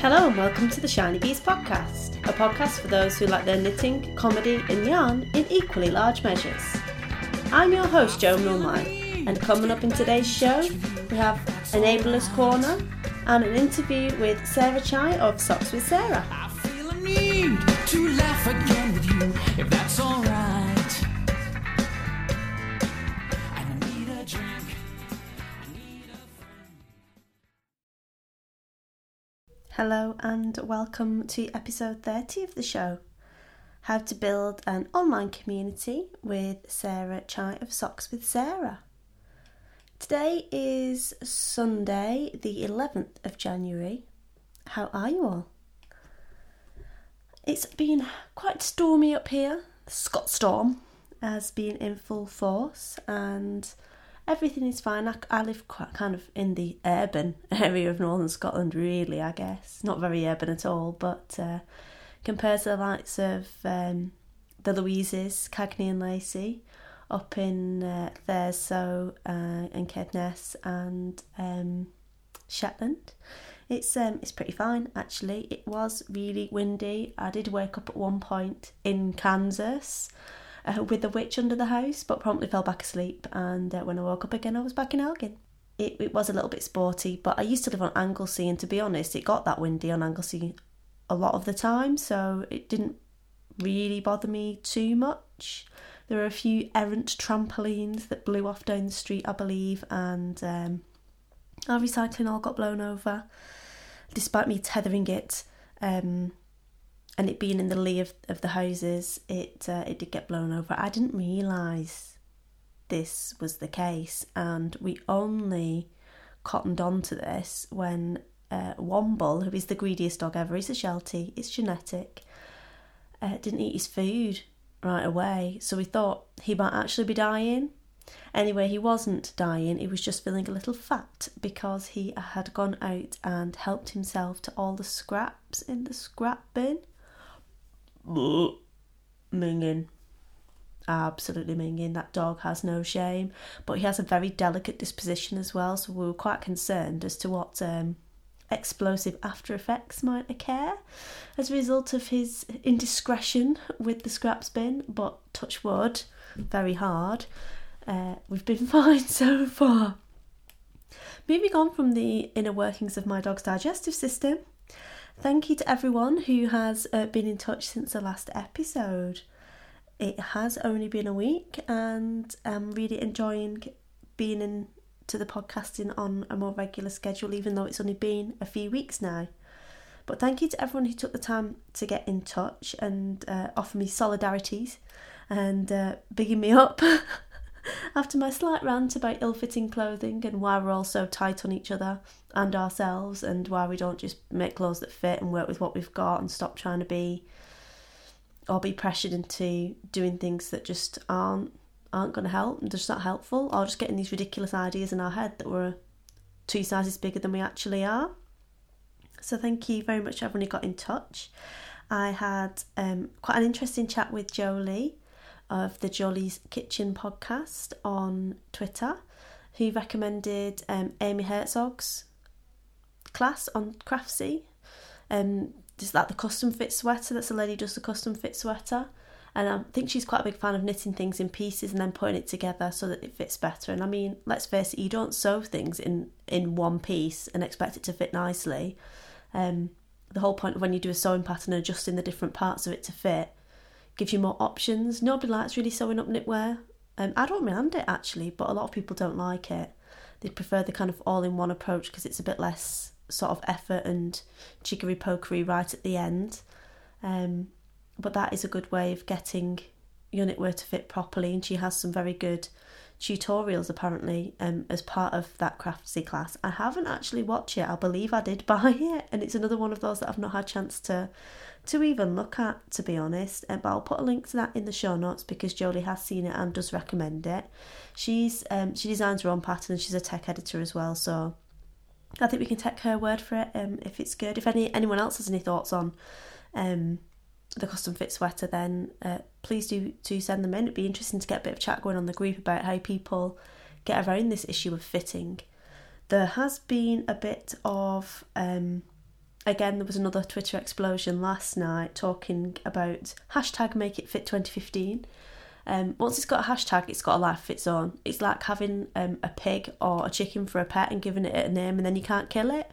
Hello and welcome to the Shiny Bees podcast, a podcast for those who like their knitting, comedy, and yarn in equally large measures. I'm your host, Joe Milmine, and coming up in today's show, we have Enablers Corner and an interview with Sarah Chy of Socks with Sarah. Hello and welcome to episode 30 of the show How to Build an Online Community with Sarah Chy of Socks with Sarah. Today is Sunday, the 11th of January. How are you all? It's been quite stormy up here. Scott Storm has been in full force and everything is fine. I, I live quite kind of in the urban area of northern Scotland, really, I guess. Not very urban at all, but uh, compared to the likes of um, the Louises, Cagney and Lacey, up in uh, Thurso uh, and Caithness and um, Shetland, it's um, it's pretty fine actually. It was really windy. I did wake up at one point in Kansas uh, with the witch under the house, but promptly fell back asleep. And uh, when I woke up again, I was back in Elgin. It, it was a little bit sporty, but I used to live on Anglesey, and to be honest, it got that windy on Anglesey a lot of the time, so it didn't really bother me too much. There were a few errant trampolines that blew off down the street, I believe, and um, our recycling all got blown over, despite me tethering it. Um, and it being in the lee of, of the houses, it uh, it did get blown over. I didn't realise this was the case, and we only cottoned on to this when uh, Womble, who is the greediest dog ever, he's a Sheltie, it's genetic, uh, didn't eat his food right away. So we thought he might actually be dying. Anyway, he wasn't dying, he was just feeling a little fat because he had gone out and helped himself to all the scraps in the scrap bin. Minging. Absolutely minging. That dog has no shame. But he has a very delicate disposition as well, so we were quite concerned as to what um, explosive after effects might occur as a result of his indiscretion with the scraps bin. But touch wood, very hard. Uh, we've been fine so far. Moving on from the inner workings of my dog's digestive system, thank you to everyone who has uh, been in touch since the last episode. It has only been a week, and I'm really enjoying being into the podcasting on a more regular schedule, even though it's only been a few weeks now. But thank you to everyone who took the time to get in touch and uh, offer me solidarities and uh, bigging me up after my slight rant about ill fitting clothing and why we're all so tight on each other and ourselves and why we don't just make clothes that fit and work with what we've got and stop trying to be or be pressured into doing things that just aren't aren't going to help and just not helpful or just getting these ridiculous ideas in our head that we're two sizes bigger than we actually are. So thank you very much everyone who got in touch. I had um, quite an interesting chat with Joeli of the Joeli's Kitchen podcast on Twitter, who recommended um, Amy Herzog's class on Craftsy. Um, just like the custom fit sweater. That's a lady does the custom fit sweater, and I think she's quite a big fan of knitting things in pieces and then putting it together so that it fits better. And I mean, let's face it, you don't sew things in in one piece and expect it to fit nicely. Um, the whole point of when you do a sewing pattern, adjusting the different parts of it to fit, gives you more options. Nobody likes really sewing up knitwear. Um, I don't mind it actually, but a lot of people don't like it. They prefer the kind of all-in-one approach because it's a bit less sort of effort and jiggery pokery right at the end. Um, but that is a good way of getting your knitwear to fit properly, and she has some very good tutorials apparently um, as part of that craftsy class. I haven't actually watched it. I believe I did buy it, and it's another one of those that I've not had a chance to to even look at, to be honest. Uh, but I'll put a link to that in the show notes because Joeli has seen it and does recommend it. She's um, she designs her own pattern. She's a tech editor as well, so I think we can take her word for it. Um, if it's good, if any anyone else has any thoughts on um the custom fit sweater, then uh, please do do send them in. It'd be interesting to get a bit of chat going on the group about how people get around this issue of fitting. There has been a bit of um again, there was another Twitter explosion last night talking about hashtag make it fit 2015. Um, once it's got a hashtag, it's got a life of its own. It's like having um, a pig or a chicken for a pet and giving it a name and then you can't kill it.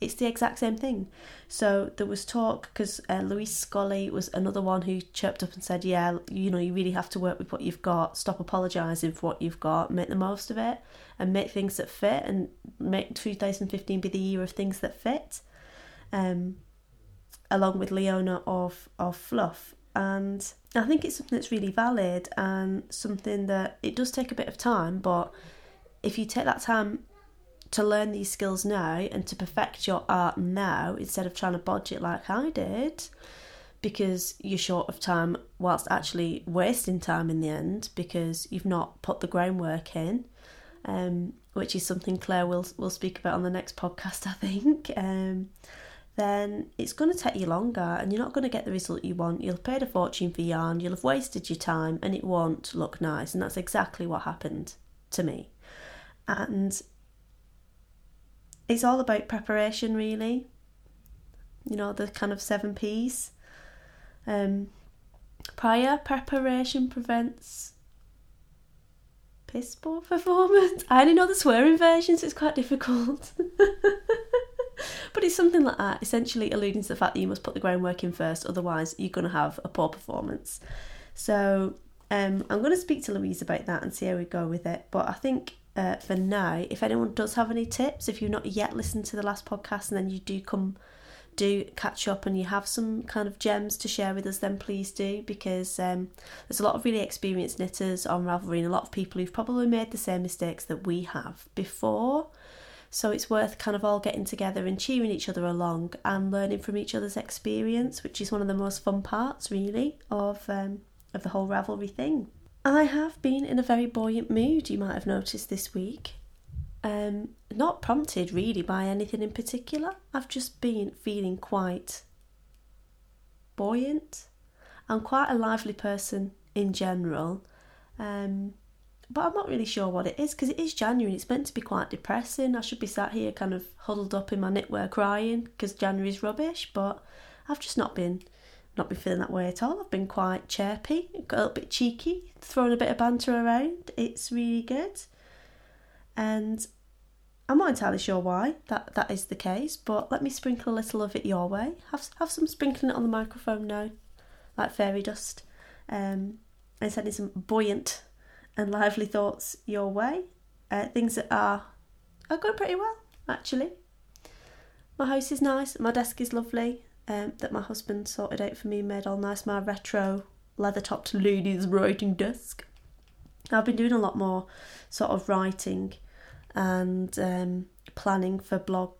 It's the exact same thing. So there was talk because uh, Louise Scollay was another one who chirped up and said, "Yeah, you know, you really have to work with what you've got. Stop apologising for what you've got. Make the most of it, and make things that fit, and make 2015 be the year of things that fit." Um, along with Leona of of Fluff, and I think it's something that's really valid and something that it does take a bit of time, but if you take that time to learn these skills now and to perfect your art now instead of trying to bodge it like I did, because you're short of time whilst actually wasting time in the end because you've not put the groundwork in, um, which is something Claire will will speak about on the next podcast, I think. Um, then it's going to take you longer and you're not going to get the result you want. You'll have paid a fortune for yarn, you'll have wasted your time, and it won't look nice. And that's exactly what happened to me. And it's all about preparation, really. You know, the kind of seven P's. Um, prior preparation prevents piss poor performance. I only know the swearing version, so it's quite difficult. but it's something like that, essentially alluding to the fact that you must put the groundwork in first, otherwise you're going to have a poor performance. So um, I'm going to speak to Louise about that and see how we go with it. But I think uh, for now, if anyone does have any tips, if you've not yet listened to the last podcast and then you do come, do catch up and you have some kind of gems to share with us, then please do because um, there's a lot of really experienced knitters on Ravelry and a lot of people who've probably made the same mistakes that we have before. So it's worth kind of all getting together and cheering each other along and learning from each other's experience, which is one of the most fun parts, really, of um, of the whole Ravelry thing. I have been in a very buoyant mood, you might have noticed this week. Um, not prompted really by anything in particular. I've just been feeling quite buoyant. I'm quite a lively person in general. Um, but I'm not really sure what it is because it is January. It's meant to be quite depressing. I should be sat here kind of huddled up in my knitwear crying because January's rubbish, but I've just not been not been feeling that way at all. I've been quite chirpy, got a little bit cheeky, throwing a bit of banter around. It's really good, and I'm not entirely sure why that that is the case. But let me sprinkle a little of it your way. Have have some sprinkling it on the microphone now, like fairy dust, um, and sending some buoyant and lively thoughts your way. Uh, things that are are going pretty well actually. My house is nice. My desk is lovely. Um, that my husband sorted out for me, made all nice. My retro leather topped ladies writing desk. I've been doing a lot more sort of writing and um, planning for blog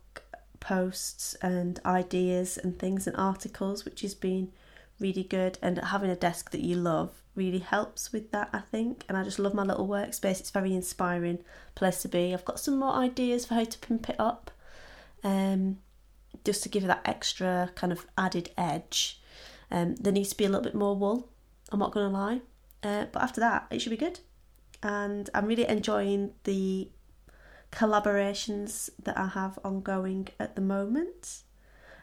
posts and ideas and things and articles, which has been really good. And having a desk that you love really helps with that, I think. And I just love my little workspace. It's very inspiring place to be. I've got some more ideas for how to pimp it up, um, just to give it that extra kind of added edge. Um, there needs to be a little bit more wool. I'm not going to lie, uh, but after that, it should be good. And I'm really enjoying the collaborations that I have ongoing at the moment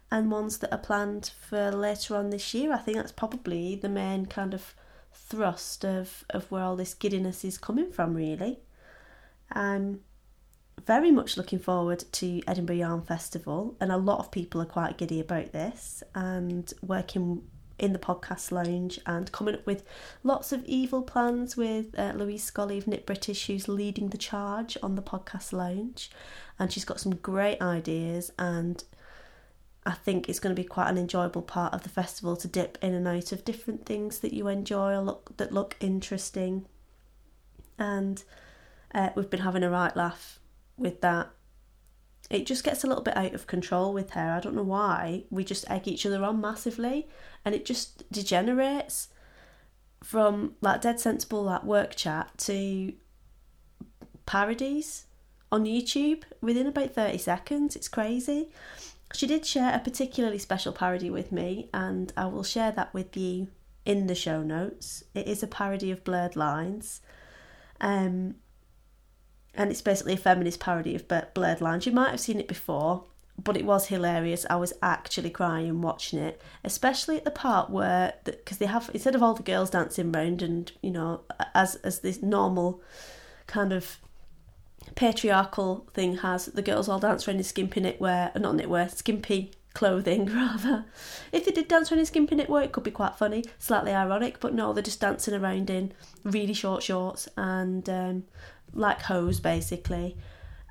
and ones that are planned for later on this year. I think that's probably the main kind of thrust of, of where all this giddiness is coming from, really. I'm very much looking forward to Edinburgh Yarn Festival, and a lot of people are quite giddy about this and working in the podcast lounge and coming up with lots of evil plans with uh, Louise Scollay of Knit British, who's leading the charge on the podcast lounge. And she's got some great ideas and I think it's going to be quite an enjoyable part of the festival to dip in and out of different things that you enjoy or look that look interesting. And uh, we've been having a right laugh with that. It just gets a little bit out of control with her. I don't know why. We just egg each other on massively, and it just degenerates from like dead sensible like work chat to parodies on YouTube within about 30 seconds. It's crazy. She did share a particularly special parody with me, and I will share that with you in the show notes. It is a parody of Blurred Lines, um, and it's basically a feminist parody of Blurred Lines. You might have seen it before, but it was hilarious. I was actually crying watching it, especially at the part where because they have instead of all the girls dancing round and you know as as this normal kind of patriarchal thing has the girls all dance around in skimpy knitwear, not knitwear, skimpy clothing rather. If they did dance around in skimpy knitwear, it could be quite funny, slightly ironic, but no, they're just dancing around in really short shorts and um, like hose basically.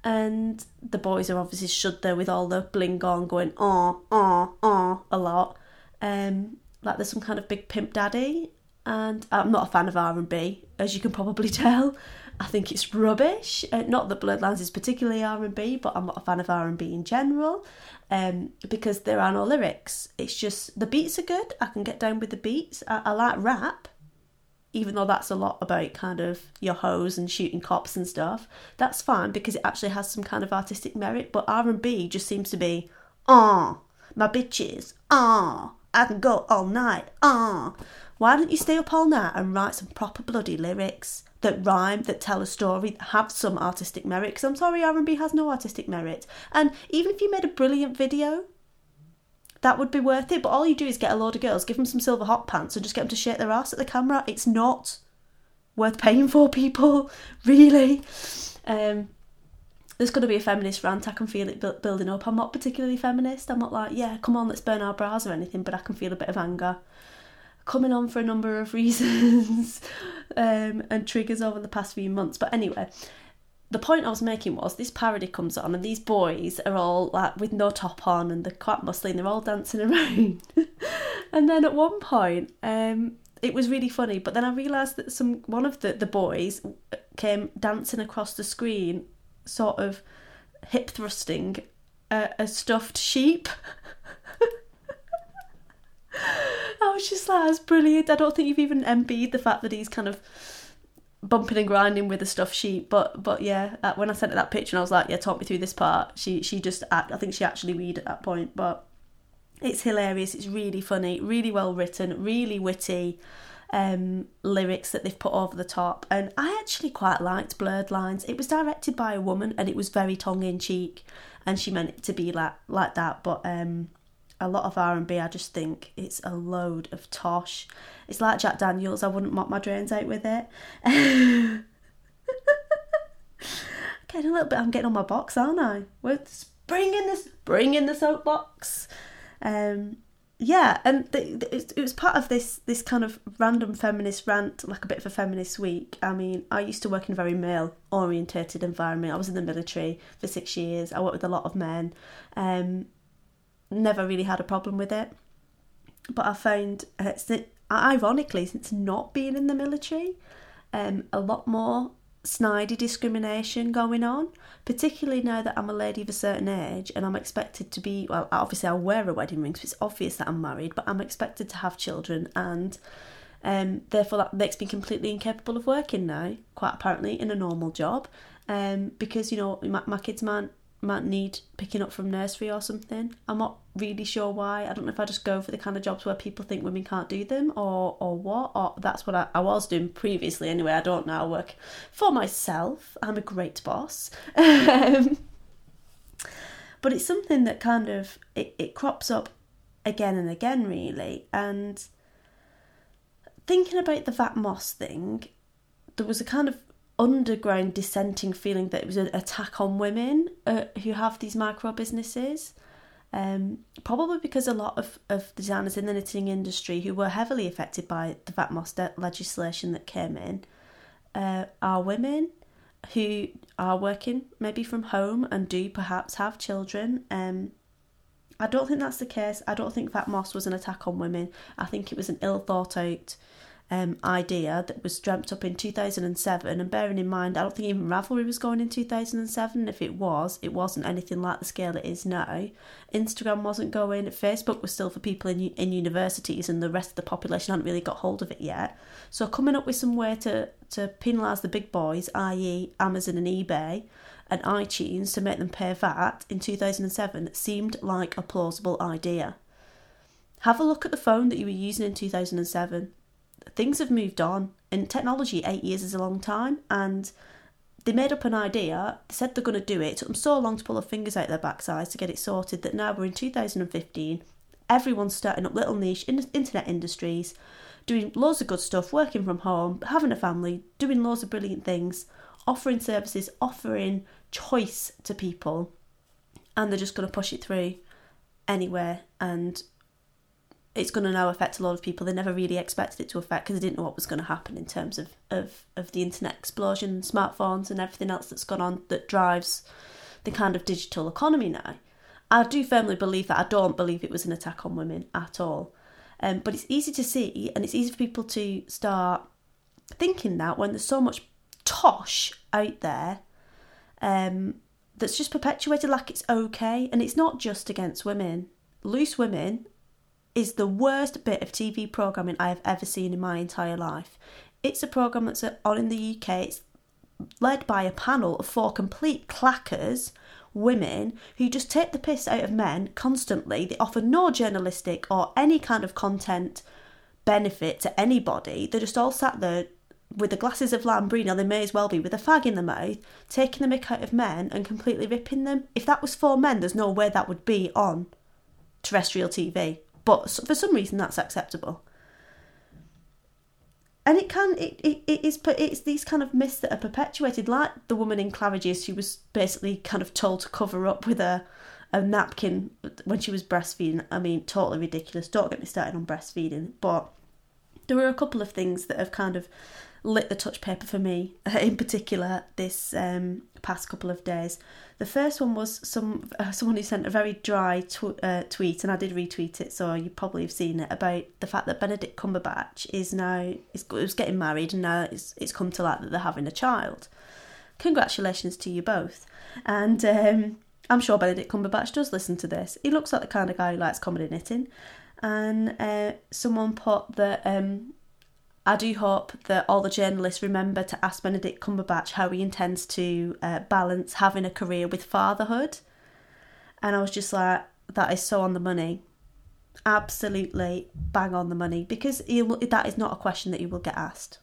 And the boys are obviously stood there with all the bling on, going oh oh oh a lot. Um, like there's some kind of big pimp daddy, and I'm not a fan of R and B, as you can probably tell. I think it's rubbish. Uh, not that Blurred Lines is particularly R and B, but I'm not a fan of R and B in general, um, because there are no lyrics. It's just the beats are good. I can get down with the beats. I, I like rap, even though that's a lot about kind of your hoes and shooting cops and stuff. That's fine because it actually has some kind of artistic merit. But R and B just seems to be, ah, my bitches, ah, I can go all night, ah. Why don't you stay up all night and write some proper bloody lyrics? That rhyme, that tell a story, have some artistic merit. Because I'm sorry, R&B has no artistic merit. And even if you made a brilliant video, that would be worth it. But all you do is get a load of girls, give them some silver hot pants, and just get them to shake their ass at the camera. It's not worth paying for, people. Really. Um, there's going to be a feminist rant. I can feel it building up. I'm not particularly feminist. I'm not like, yeah, come on, let's burn our bras or anything. But I can feel a bit of anger coming on for a number of reasons um, and triggers over the past few months. But anyway, the point I was making was this parody comes on and these boys are all like with no top on and they're quite muscly and they're all dancing around. and then at one point, um, it was really funny, but then I realised that some one of the, the boys came dancing across the screen, sort of hip thrusting a, a stuffed sheep. I was just like, that's brilliant. I don't think you've even MB'd the fact that he's kind of bumping and grinding with the stuff sheep. But but yeah, uh, when I sent her that picture, and I was like, yeah, talk me through this part. She she just act, I think she actually read at that point, but it's hilarious. It's really funny, really well written, really witty. Um, lyrics that they've put over the top, and I actually quite liked Blurred Lines. It was directed by a woman, and it was very tongue in cheek, and she meant it to be like like that. But um, a lot of R&B I just think it's a load of tosh. It's like Jack Daniels, I wouldn't mop my drains out with it. getting a little bit I'm getting on my box, aren't I? We're bringing this bringing the soapbox. Um yeah, and the, the, it was part of this this kind of random feminist rant, like a bit of a feminist week. I mean, I used to work in a very male orientated environment. I was in the military for six years. I worked with a lot of men, um, never really had a problem with it. But I found, uh, ironically, since not being in the military, um, a lot more snidey discrimination going on, particularly now that I'm a lady of a certain age and I'm expected to be, well, obviously I wear a wedding ring, so it's obvious that I'm married, but I'm expected to have children and um, therefore that makes me completely incapable of working now, quite apparently, in a normal job. Um, because, you know, my, my kids might might need picking up from nursery or something. I'm not really sure why. I don't know if I just go for the kind of jobs where people think women can't do them or or what. Or that's what I, I was doing previously anyway. I don't now work for myself. I'm a great boss. Um, but it's something that kind of it, it crops up again and again really and thinking about the Vat Moss thing, there was a kind of underground dissenting feeling that it was an attack on women uh, who have these micro businesses. Um, probably because a lot of, of designers in the knitting industry who were heavily affected by the VATMOSS legislation that came in uh, are women who are working maybe from home and do perhaps have children. Um, I don't think that's the case. I don't think VATMOSS was an attack on women. I think it was an ill thought out um, idea that was dreamt up in 2007. And bearing in mind, I don't think even Ravelry was going in 2007. If it was, it wasn't anything like the scale it is now. Instagram wasn't going. Facebook was still for people in in universities, and the rest of the population hadn't really got hold of it yet. So coming up with some way to to penalise the big boys, i.e., Amazon and eBay. And iTunes to make them pay VAT in 2007 seemed like a plausible idea. Have a look at the phone that you were using in 2007 things have moved on. In technology, eight years is a long time, and they made up an idea, they said they're going to do it. It took them so long to pull their fingers out their backsides to get it sorted that now we're in 2015. Everyone's starting up little niche in- internet industries, doing loads of good stuff, working from home, having a family, doing loads of brilliant things, offering services, offering choice to people, and they're just going to push it through anywhere. And it's going to now affect a lot of people they never really expected it to affect because they didn't know what was going to happen in terms of, of, of the internet explosion, smartphones, and everything else that's gone on that drives the kind of digital economy now. I do firmly believe that. I don't believe it was an attack on women at all. Um, but it's easy to see, and it's easy for people to start thinking that when there's so much tosh out there um, that's just perpetuated like it's okay. And it's not just against women. Loose Women is the worst bit of TV programming I have ever seen in my entire life. It's a program that's on in the UK. It's led by a panel of four complete clackers, women who just take the piss out of men constantly. They offer no journalistic or any kind of content benefit to anybody. They're just all sat there with the glasses of Lambrini, they may as well be with a fag in the mouth, taking the mick out of men and completely ripping them. If that was for men, there's no way that would be on terrestrial TV but for some reason that's acceptable. And it can it, it, it is it's these kind of myths that are perpetuated, like the woman in Claridge's who was basically kind of told to cover up with a a napkin when she was breastfeeding. I mean, totally ridiculous. Don't get me started on breastfeeding, but there were a couple of things that have kind of lit the touch paper for me in particular this um, past couple of days. The first one was some uh, someone who sent a very dry tw- uh, tweet, and I did retweet it, so you probably have seen it about the fact that Benedict Cumberbatch is now is, is getting married, and now it's it's come to light that they're having a child. Congratulations to you both, and um, I'm sure Benedict Cumberbatch does listen to this. He looks like the kind of guy who likes comedy knitting, and uh, someone put that um, I do hope that all the journalists remember to ask Benedict Cumberbatch how he intends to uh, balance having a career with fatherhood. And I was just like, that is so on the money. Absolutely bang on the money because will, that is not a question that he will get asked.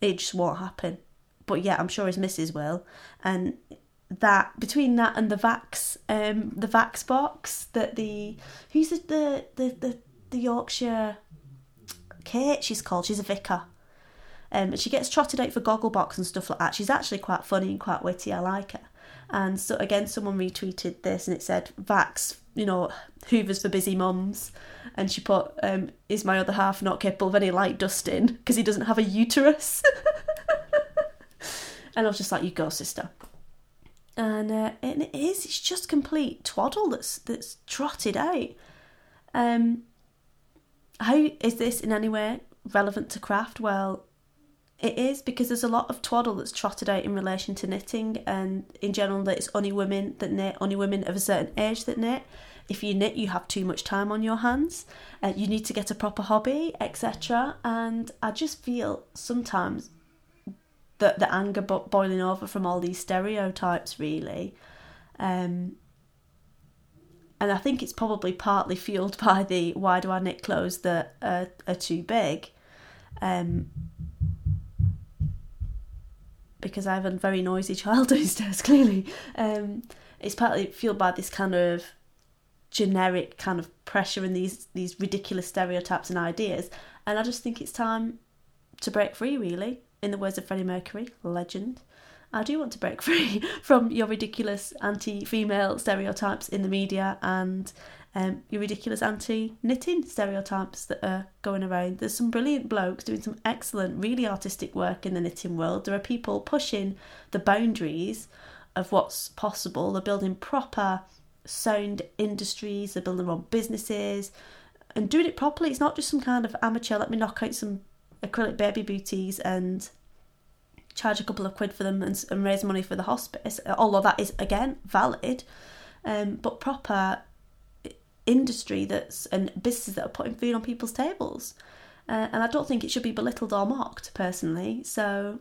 It just won't happen. But yeah, I'm sure his missus will. And that between that and the Vax, um, the Vax box that the who's the the the the, the Yorkshire Kate, she's called. She's a vicar. Um, and she gets trotted out for Gogglebox and stuff like that. She's actually quite funny and quite witty. I like her. And so again, someone retweeted this and it said, "Vax, you know, Hoovers for busy mums." And she put, um, "Is my other half not capable of any light dusting because he doesn't have a uterus?" and I was just like, "You go, sister." And, uh, and it is. It's just complete twaddle that's that's trotted out. Um, how is this in any way relevant to craft? Well, it is because there's a lot of twaddle that's trotted out in relation to knitting, and in general, that it's only women that knit, only women of a certain age that knit. If you knit, you have too much time on your hands. Uh, you need to get a proper hobby, etc. And I just feel sometimes that the anger boiling over from all these stereotypes, really. Um, and I think it's probably partly fueled by the why do I knit clothes that are, are too big, um, because I have a very noisy child downstairs. Clearly, um, it's partly fueled by this kind of generic kind of pressure and these these ridiculous stereotypes and ideas, and I just think it's time to break free. Really, in the words of Freddie Mercury, legend. I do want to break free from your ridiculous anti female stereotypes in the media and um, your ridiculous anti knitting stereotypes that are going around. There's some brilliant blokes doing some excellent, really artistic work in the knitting world. There are people pushing the boundaries of what's possible. They're building proper sound industries, they're building their own businesses and doing it properly. It's not just some kind of amateur, let me knock out some acrylic baby booties and charge a couple of quid for them and, and raise money for the hospice, although that is again valid, um, but proper industry that's and businesses that are putting food on people's tables. Uh, and I don't think it should be belittled or mocked personally. So,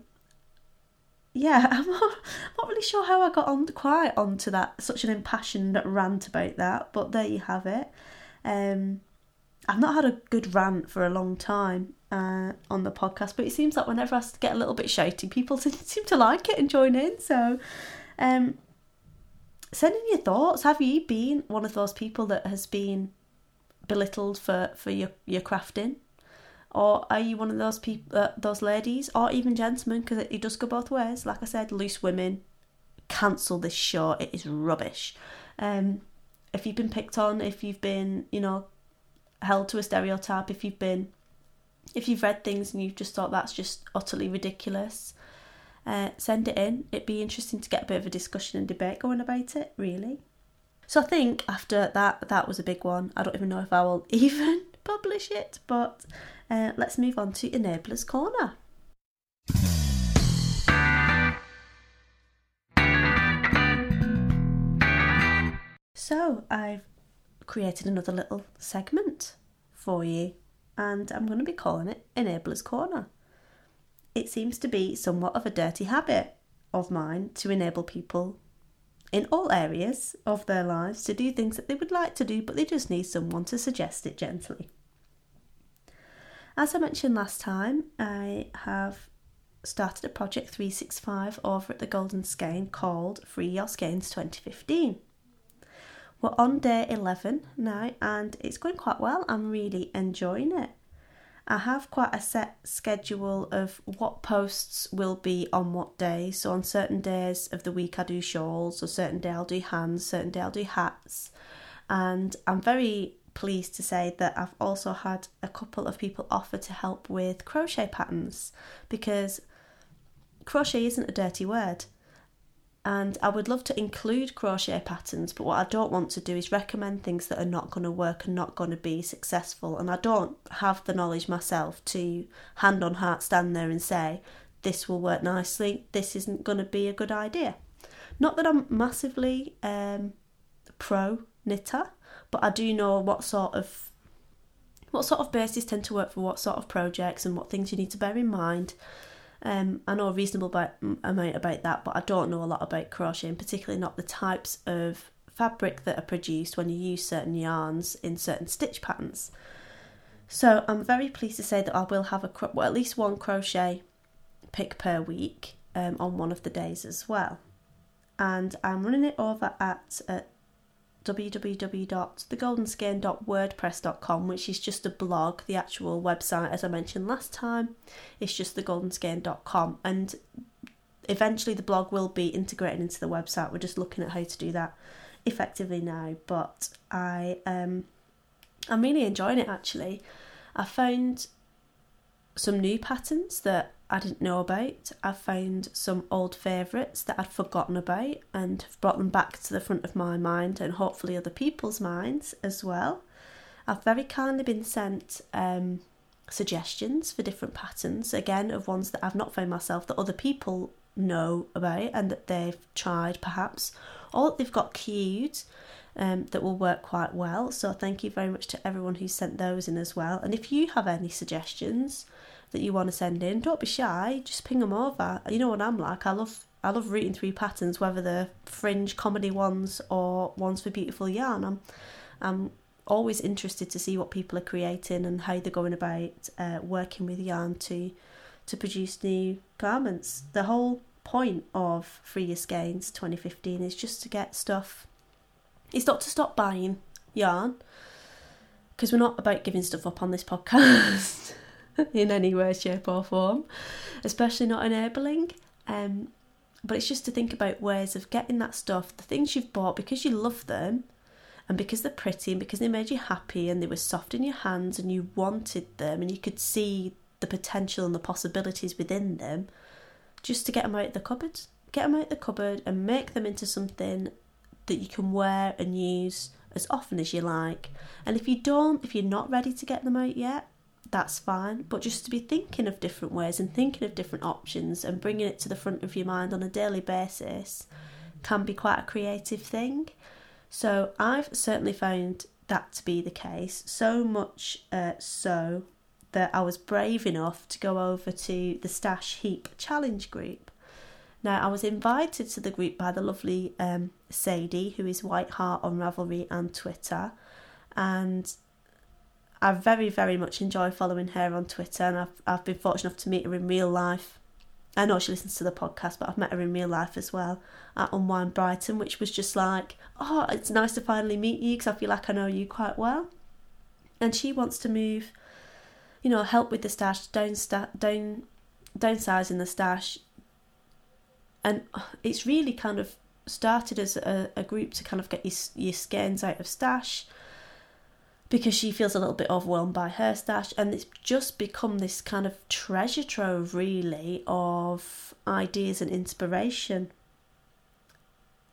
yeah, I'm not, not really sure how I got on quite onto that such an impassioned rant about that, but there you have it. Um, I've not had a good rant for a long time. Uh, on the podcast, but it seems like whenever I get a little bit shouty, people seem to like it and join in. So, um, send in your thoughts. Have you been one of those people that has been belittled for, for your, your crafting? Or are you one of those people, uh, those ladies, or even gentlemen? Because it, it does go both ways. Like I said, loose women cancel this show. It is rubbish. Um, if you've been picked on, if you've been, you know, held to a stereotype, if you've been, if you've read things and you've just thought that's just utterly ridiculous, uh, send it in. It'd be interesting to get a bit of a discussion and debate going about it, really. So I think after that, that was a big one. I don't even know if I will even publish it, but uh, let's move on to Enabler's Corner. So I've created another little segment for you, and I'm going to be calling it Enabler's Corner. It seems to be somewhat of a dirty habit of mine to enable people in all areas of their lives to do things that they would like to do, but they just need someone to suggest it gently. As I mentioned last time, I have started a project 365 over at the Golden Skein called Free Your Skeins 2015. We're on day 11 now and it's going quite well. I'm really enjoying it. I have quite a set schedule of what posts will be on what day. So on certain days of the week I do shawls, or certain day I'll do hands, certain day I'll do hats. And I'm very pleased to say that I've also had a couple of people offer to help with crochet patterns because crochet isn't a dirty word. And I would love to include crochet patterns, but what I don't want to do is recommend things that are not going to work and not going to be successful. And I don't have the knowledge myself to hand on heart stand there and say, this will work nicely, this isn't going to be a good idea. Not that I'm massively um, pro knitter, but I do know what sort of what sort of bases tend to work for what sort of projects and what things you need to bear in mind. Um, I know a reasonable amount about that, but I don't know a lot about crocheting, particularly not the types of fabric that are produced when you use certain yarns in certain stitch patterns. So I'm very pleased to say that I will have a well, at least one crochet pick per week um, on one of the days as well, and I'm running it over at, at www.thegoldenskein.wordpress.com, which is just a blog. The actual website, as I mentioned last time, is just thegoldenskein.com. And eventually the blog will be integrated into the website. We're just looking at how to do that effectively now. But I um I'm really enjoying it actually. I found some new patterns that I didn't know about. I've found some old favourites that I'd forgotten about and have brought them back to the front of my mind and hopefully other people's minds as well. I've very kindly been sent um, suggestions for different patterns, again, of ones that I've not found myself that other people know about and that they've tried perhaps, or that they've got queued um, that will work quite well. So, thank you very much to everyone who sent those in as well. And if you have any suggestions, that you want to send in, don't be shy. Just ping them over. You know what I'm like. I love I love reading through patterns, whether they're fringe comedy ones or ones for beautiful yarn. I'm I'm always interested to see what people are creating and how they're going about uh, working with yarn to to produce new garments. The whole point of Free Your Skeins 2015 is just to get stuff. It's not to stop buying yarn because we're not about giving stuff up on this podcast. in any way, shape, or form, especially not enabling. Um, but it's just to think about ways of getting that stuff, the things you've bought because you love them and because they're pretty and because they made you happy and they were soft in your hands and you wanted them and you could see the potential and the possibilities within them, just to get them out of the cupboard. Get them out of the cupboard and make them into something that you can wear and use as often as you like. And if you don't, if you're not ready to get them out yet, that's fine. But just to be thinking of different ways and thinking of different options and bringing it to the front of your mind on a daily basis can be quite a creative thing. So I've certainly found that to be the case. So much uh, so that I was brave enough to go over to the Stash Heap Challenge group. Now, I was invited to the group by the lovely um, Sadie, who is White Heart on Ravelry and Twitter, and I very, very much enjoy following her on Twitter, and I've, I've been fortunate enough to meet her in real life. I know she listens to the podcast, but I've met her in real life as well at Unwind Brighton, which was just like, oh, it's nice to finally meet you because I feel like I know you quite well. And she wants to move, you know, help with the stash, down, down, downsizing the stash. And it's really kind of started as a, a group to kind of get your, your skeins out of stash because she feels a little bit overwhelmed by her stash and it's just become this kind of treasure trove really of ideas and inspiration.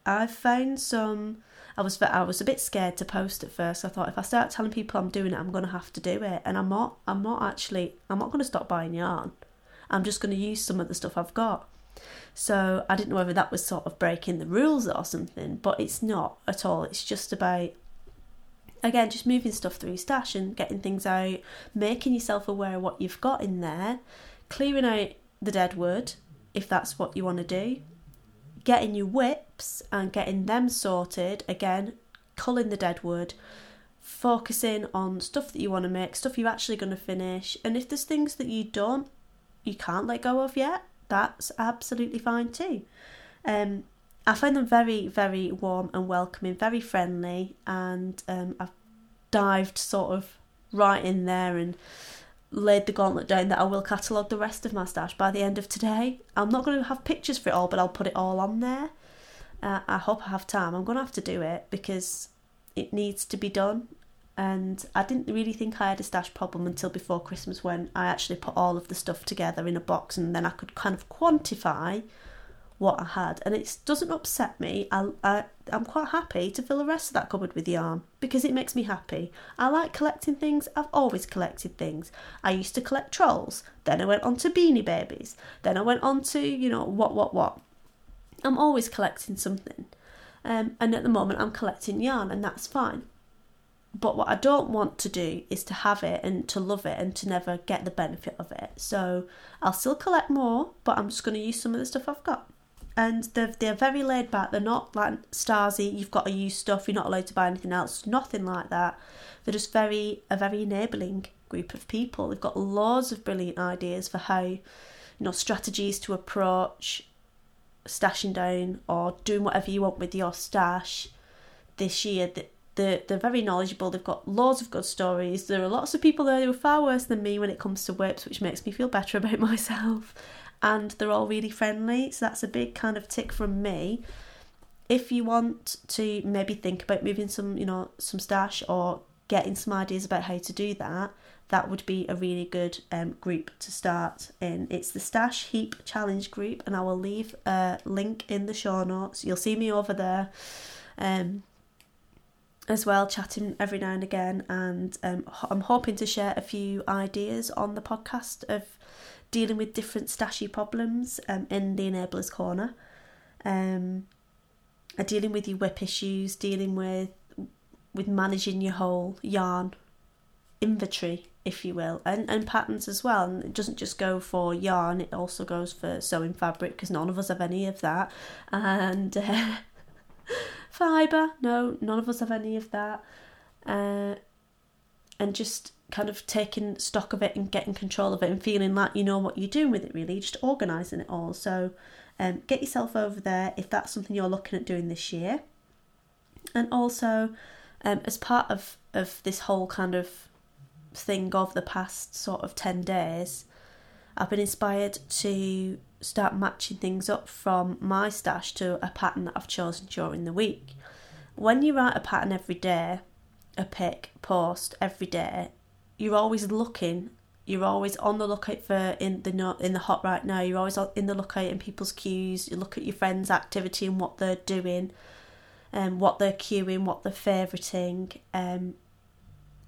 I've found some i was i was a bit scared to post at first. I thought if i start telling people i'm doing it i'm going to have to do it. And i'm not i'm not actually i'm not going to stop buying yarn. I'm just going to use some of the stuff i've got. So i didn't know whether that was sort of breaking the rules or something but it's not at all. It's just about again, just moving stuff through stash and getting things out, making yourself aware of what you've got in there, clearing out the dead wood if that's what you want to do, getting your WIPs and getting them sorted, again, culling the dead wood, focusing on stuff that you want to make, stuff you're actually going to finish, and if there's things that you don't, you can't let go of yet, that's absolutely fine too. Um, I find them very, very warm and welcoming, very friendly, and um, I've dived sort of right in there and laid the gauntlet down that I will catalogue the rest of my stash by the end of today. I'm not going to have pictures for it all, but I'll put it all on there. Uh, I hope I have time. I'm going to have to do it because it needs to be done. And I didn't really think I had a stash problem until before Christmas when I actually put all of the stuff together in a box and then I could kind of quantify what I had, and it doesn't upset me. I, I I'm quite happy to fill the rest of that cupboard with yarn because it makes me happy. I like collecting things. I've always collected things. I used to collect trolls. Then I went on to Beanie Babies. Then I went on to you know what what what. I'm always collecting something, um, and at the moment I'm collecting yarn, and that's fine. But what I don't want to do is to have it and to love it and to never get the benefit of it. So I'll still collect more, but I'm just going to use some of the stuff I've got and they're, they're very laid back. They're not like Stasi, you've got to use stuff, you're not allowed to buy anything else, nothing like that. They're just very a very enabling group of people. They've got loads of brilliant ideas for how, you know, strategies to approach stashing down or doing whatever you want with your stash this year. They're, they're very knowledgeable. They've got loads of good stories. There are lots of people there who are far worse than me when it comes to WIPs, which makes me feel better about myself and they're all really friendly. So that's a big kind of tick from me. If you want to maybe think about moving some, you know, some stash or getting some ideas about how to do that, that would be a really good um, group to start in. It's the Stash Heap Challenge group, and I will leave a link in the show notes. You'll see me over there. Um, as well, chatting every now and again, and um, I'm hoping to share a few ideas on the podcast of dealing with different stashy problems um, in the Enablers Corner. Um, dealing with your WIP issues, dealing with with managing your whole yarn inventory, if you will, and, and patterns as well. And it doesn't just go for yarn; it also goes for sewing fabric because none of us have any of that, and uh, fibre. No, none of us have any of that. Uh, and just kind of taking stock of it and getting control of it and feeling like you know what you're doing with it really. Just organizing it all. So um, get yourself over there if that's something you're looking at doing this year. And also um, as part of of this whole kind of thing of the past sort of 10 days I've been inspired to start matching things up from my stash to a pattern that I've chosen during the week. When you write a pattern every day a pic post every day you're always looking you're always on the lookout for in the in the hot right now you're always in the lookout in people's queues you look at your friends activity and what they're doing and um, what they're queuing what they're favoriting um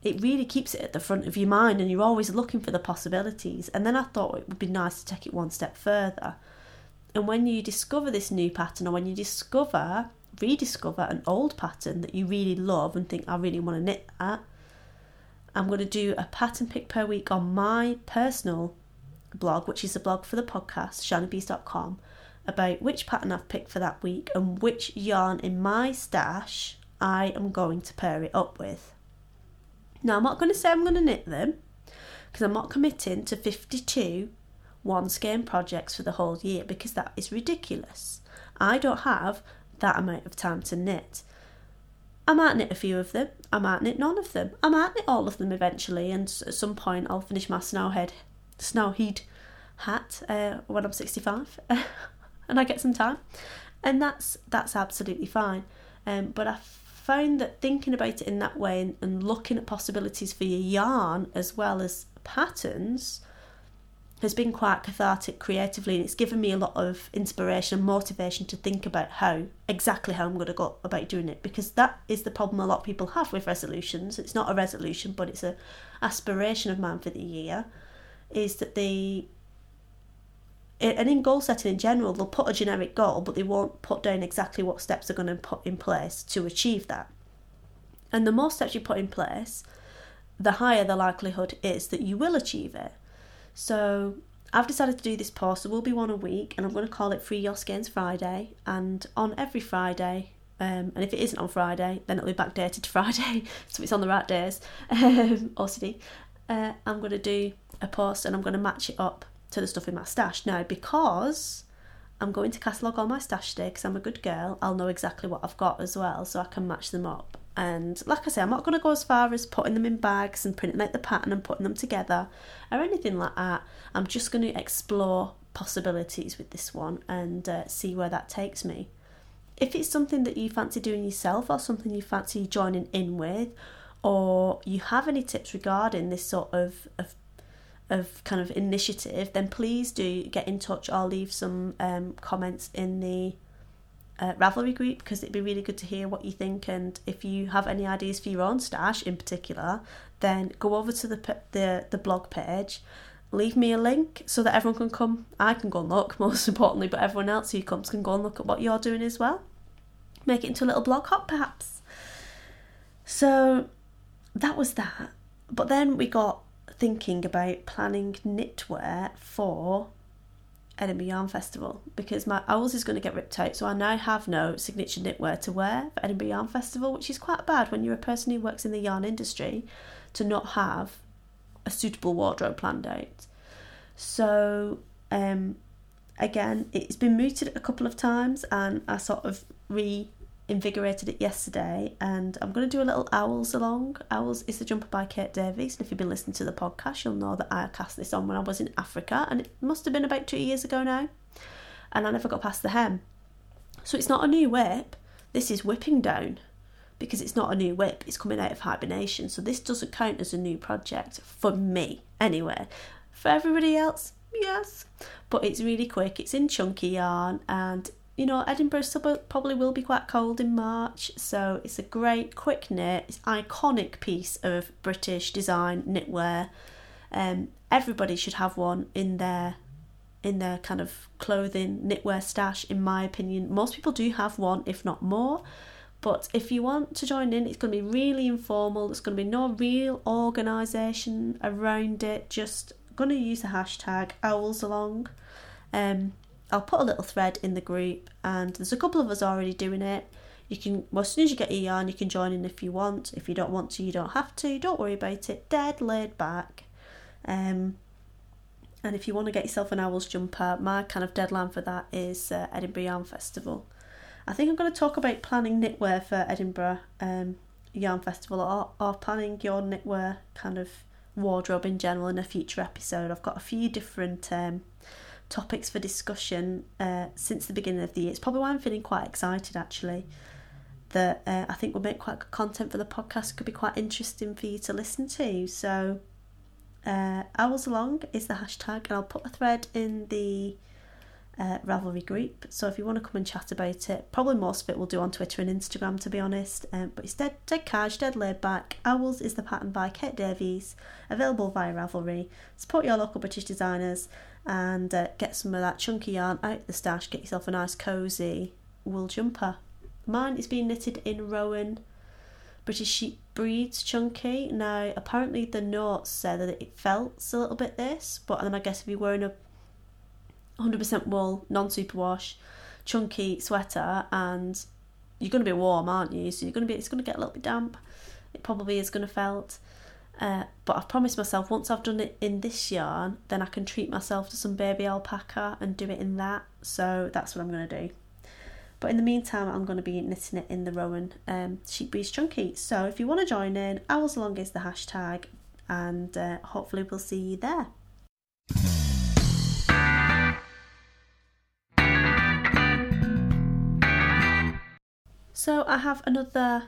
it really keeps it at the front of your mind and you're always looking for the possibilities. And then i thought it would be nice to take it one step further. And when you discover this new pattern or when you discover rediscover an old pattern that you really love and think i really want to knit that I'm going to do a pattern pick per week on my personal blog, which is a blog for the podcast, shinybees.com, about which pattern I've picked for that week and which yarn in my stash I am going to pair it up with. Now, I'm not going to say I'm going to knit them because I'm not committing to 52 one skein projects for the whole year because that is ridiculous. I don't have that amount of time to knit. I might knit a few of them, I might knit none of them, I might knit all of them eventually, and at some point I'll finish my snowhead, snowhead hat uh, when I'm 65 and I get some time, and that's that's absolutely fine. Um, but I found that thinking about it in that way and, and looking at possibilities for your yarn as well as patterns has been quite cathartic creatively and it's given me a lot of inspiration and motivation to think about how exactly how I'm going to go about doing it because that is the problem a lot of people have with resolutions. It's not a resolution but it's a aspiration of mine for the year is that they and in goal setting in general they'll put a generic goal but they won't put down exactly what steps they're going to put in place to achieve that. And the more steps you put in place the higher the likelihood is that you will achieve it so I've decided to do this post. There will be one a week, and I'm going to call it Free Your Skeins Friday. And on every Friday, um, and if it isn't on Friday, then it'll be backdated to Friday, so it's on the right days. Um, OCD. Uh, I'm going to do a post, and I'm going to match it up to the stuff in my stash now because I'm going to catalogue all my stash today because I'm a good girl. I'll know exactly what I've got as well, so I can match them up. And like I say, I'm not going to go as far as putting them in bags and printing out the pattern and putting them together or anything like that. I'm just going to explore possibilities with this one and uh, see where that takes me. If it's something that you fancy doing yourself or something you fancy joining in with, or you have any tips regarding this sort of, of of kind of initiative, then please do get in touch. I'll leave some um, comments in the uh, Ravelry group because it'd be really good to hear what you think. And if you have any ideas for your own stash in particular, then go over to the the the blog page, leave me a link so that everyone can come. I can go and look most importantly, but everyone else who comes can go and look at what you're doing as well. Make it into a little blog hop perhaps. So that was that. But then we got thinking about planning knitwear for Edinburgh Yarn Festival because my owls is going to get ripped out, so I now have no signature knitwear to wear for Edinburgh Yarn Festival, which is quite bad when you're a person who works in the yarn industry to not have a suitable wardrobe planned out. So, um, again, it's been mooted a couple of times, and I sort of re invigorated it yesterday and I'm going to do a little Owls along. Owls is the jumper by Kate Davies and if you've been listening to the podcast you'll know that I cast this on when I was in Africa and it must have been about two years ago now and I never got past the hem. So it's not a new WIP, this is whipping down because it's not a new WIP, it's coming out of hibernation so this doesn't count as a new project for me anyway. For everybody else, yes, but it's really quick, it's in chunky yarn and you know, Edinburgh probably will be quite cold in March, so it's a great quick knit, it's iconic piece of British design knitwear. Um, everybody should have one in their in their kind of clothing knitwear stash, in my opinion. Most people do have one, if not more. But if you want to join in, it's going to be really informal. There's going to be no real organisation around it. Just going to use the hashtag owls along. Um, I'll put a little thread in the group, and there's a couple of us already doing it. You can, well, as soon as you get your yarn, you can join in if you want. If you don't want to, you don't have to. Don't worry about it. Dead laid back. Um, and if you want to get yourself an owl's jumper, my kind of deadline for that is uh, Edinburgh Yarn Festival. I think I'm going to talk about planning knitwear for Edinburgh um, Yarn Festival or, or planning your knitwear kind of wardrobe in general in a future episode. I've got a few different um, topics for discussion uh, since the beginning of the year. It's probably why I'm feeling quite excited actually. That uh, I think will make quite good content for the podcast. Could be quite interesting for you to listen to. So, uh, Owls Along is the hashtag, and I'll put a thread in the uh, Ravelry group. So if you want to come and chat about it, probably most of it we'll do on Twitter and Instagram, to be honest. Um, but it's dead, dead cash, dead laid back. Owls is the pattern by Kate Davies, available via Ravelry. Support your local British designers and uh, get some of that chunky yarn out the stash. Get yourself a nice cosy wool jumper. Mine is being knitted in Rowan British Sheep Breeds chunky. Now, apparently the notes say that it felt a little bit this, but then I guess if you're wearing a 100% wool, non-superwash, chunky sweater, and you're going to be warm, aren't you? So you're going to be, it's going to get a little bit damp. It probably is going to felt. Uh, but I've promised myself once I've done it in this yarn, then I can treat myself to some baby alpaca and do it in that. So that's what I'm going to do. But in the meantime, I'm going to be knitting it in the Rowan um, Sheep Breeds Chunky. So if you want to join in, Owls Along is the hashtag, and uh, hopefully we'll see you there. So I have another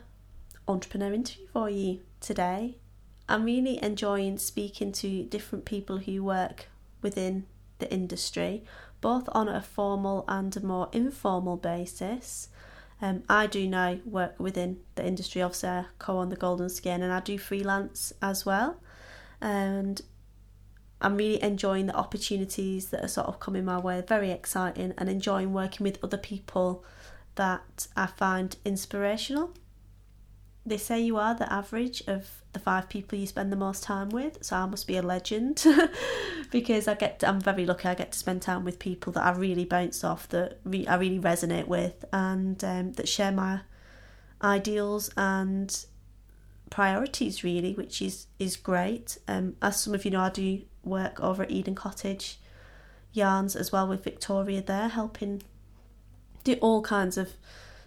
entrepreneur interview for you today. I'm really enjoying speaking to different people who work within the industry, both on a formal and a more informal basis. Um, I do now work within the industry, I co on the Golden Skein, and I do freelance as well. And I'm really enjoying the opportunities that are sort of coming my way, very exciting, and enjoying working with other people that I find inspirational. They say you are the average of the five people you spend the most time with, so I must be a legend because I get to, I'm very lucky. I get to spend time with people that I really bounce off, that re, I really resonate with, and um, that share my ideals and priorities really, which is is great. Um, as some of you know, I do work over at Eden Cottage Yarns as well with Victoria there, helping do all kinds of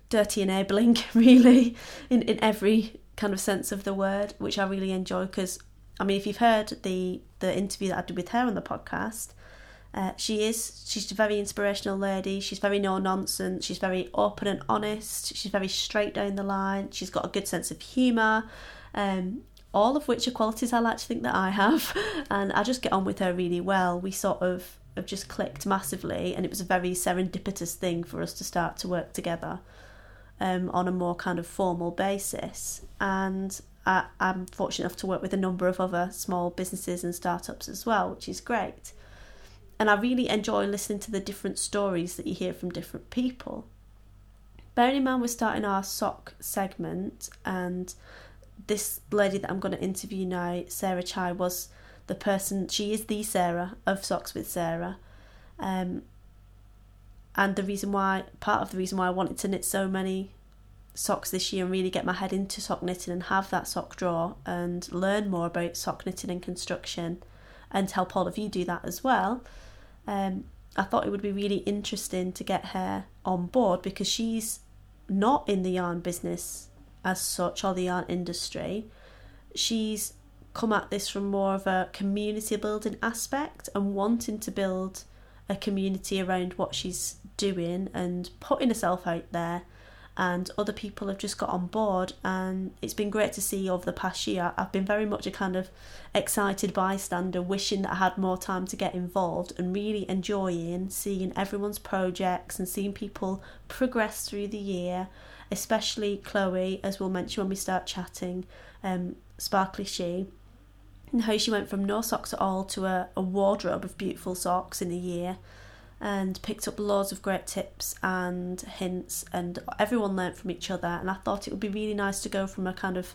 dirty enabling really in, in every kind of sense of the word which i really enjoy because i mean if you've heard the the interview that i did with her on the podcast uh, she is she's a very inspirational lady. She's very no nonsense she's very open and honest. She's very straight down the line. She's got a good sense of humour. Um, all of which are qualities i like to think that i have. And i just get on with her really well. We sort of have just clicked massively and it was a very serendipitous thing for us to start to work together um, on a more kind of formal basis. And I, I'm fortunate enough to work with a number of other small businesses and startups as well, which is great. And I really enjoy listening to the different stories that you hear from different people. Bearing in mind, we're starting our sock segment, and this lady that I'm going to interview now, Sarah Chy, was the person, she is the Sarah of Socks with Sarah. Um, and the reason why part of the reason why I wanted to knit so many socks this year and really get my head into sock knitting and have that sock drawer and learn more about sock knitting and construction and help all of you do that as well. Um, I thought it would be really interesting to get her on board because she's not in the yarn business as such or the yarn industry. She's come at this from more of a community building aspect and wanting to build a community around what she's doing and putting herself out there. And other people have just got on board and it's been great to see over the past year. I've been very much a kind of excited bystander wishing that i had more time to get involved and really enjoying seeing everyone's projects and seeing people progress through the year especially chloe as we'll mention when we start chatting um, sparkly shoe and how she went from no socks at all to a, a wardrobe of beautiful socks in a year and picked up loads of great tips and hints and everyone learnt from each other and I thought it would be really nice to go from a kind of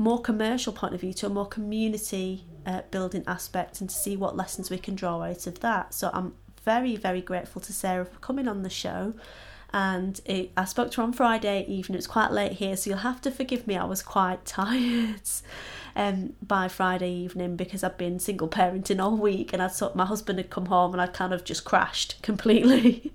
more commercial point of view to a more community uh, building aspect and to see what lessons we can draw out of that. So I'm very, very grateful to Sarah for coming on the show. And it, I spoke to her on Friday evening. It's quite late here, so you'll have to forgive me. I was quite tired um, by Friday evening because I'd been single parenting all week and I thought my husband had come home and I'd kind of just crashed completely.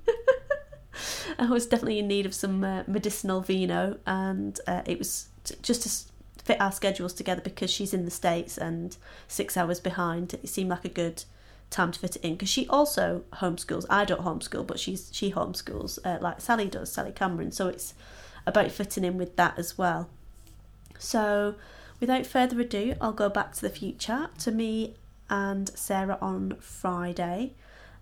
I was definitely in need of some uh, medicinal vino and uh, it was t- just to fit our schedules together because she's in the States and six hours behind. It seemed like a good time to fit it in because she also homeschools. I don't homeschool, but she's she homeschools uh, like Sally does, Sally Cameron. So it's about fitting in with that as well. So Without further ado, I'll go back to the future to me and Sarah on Friday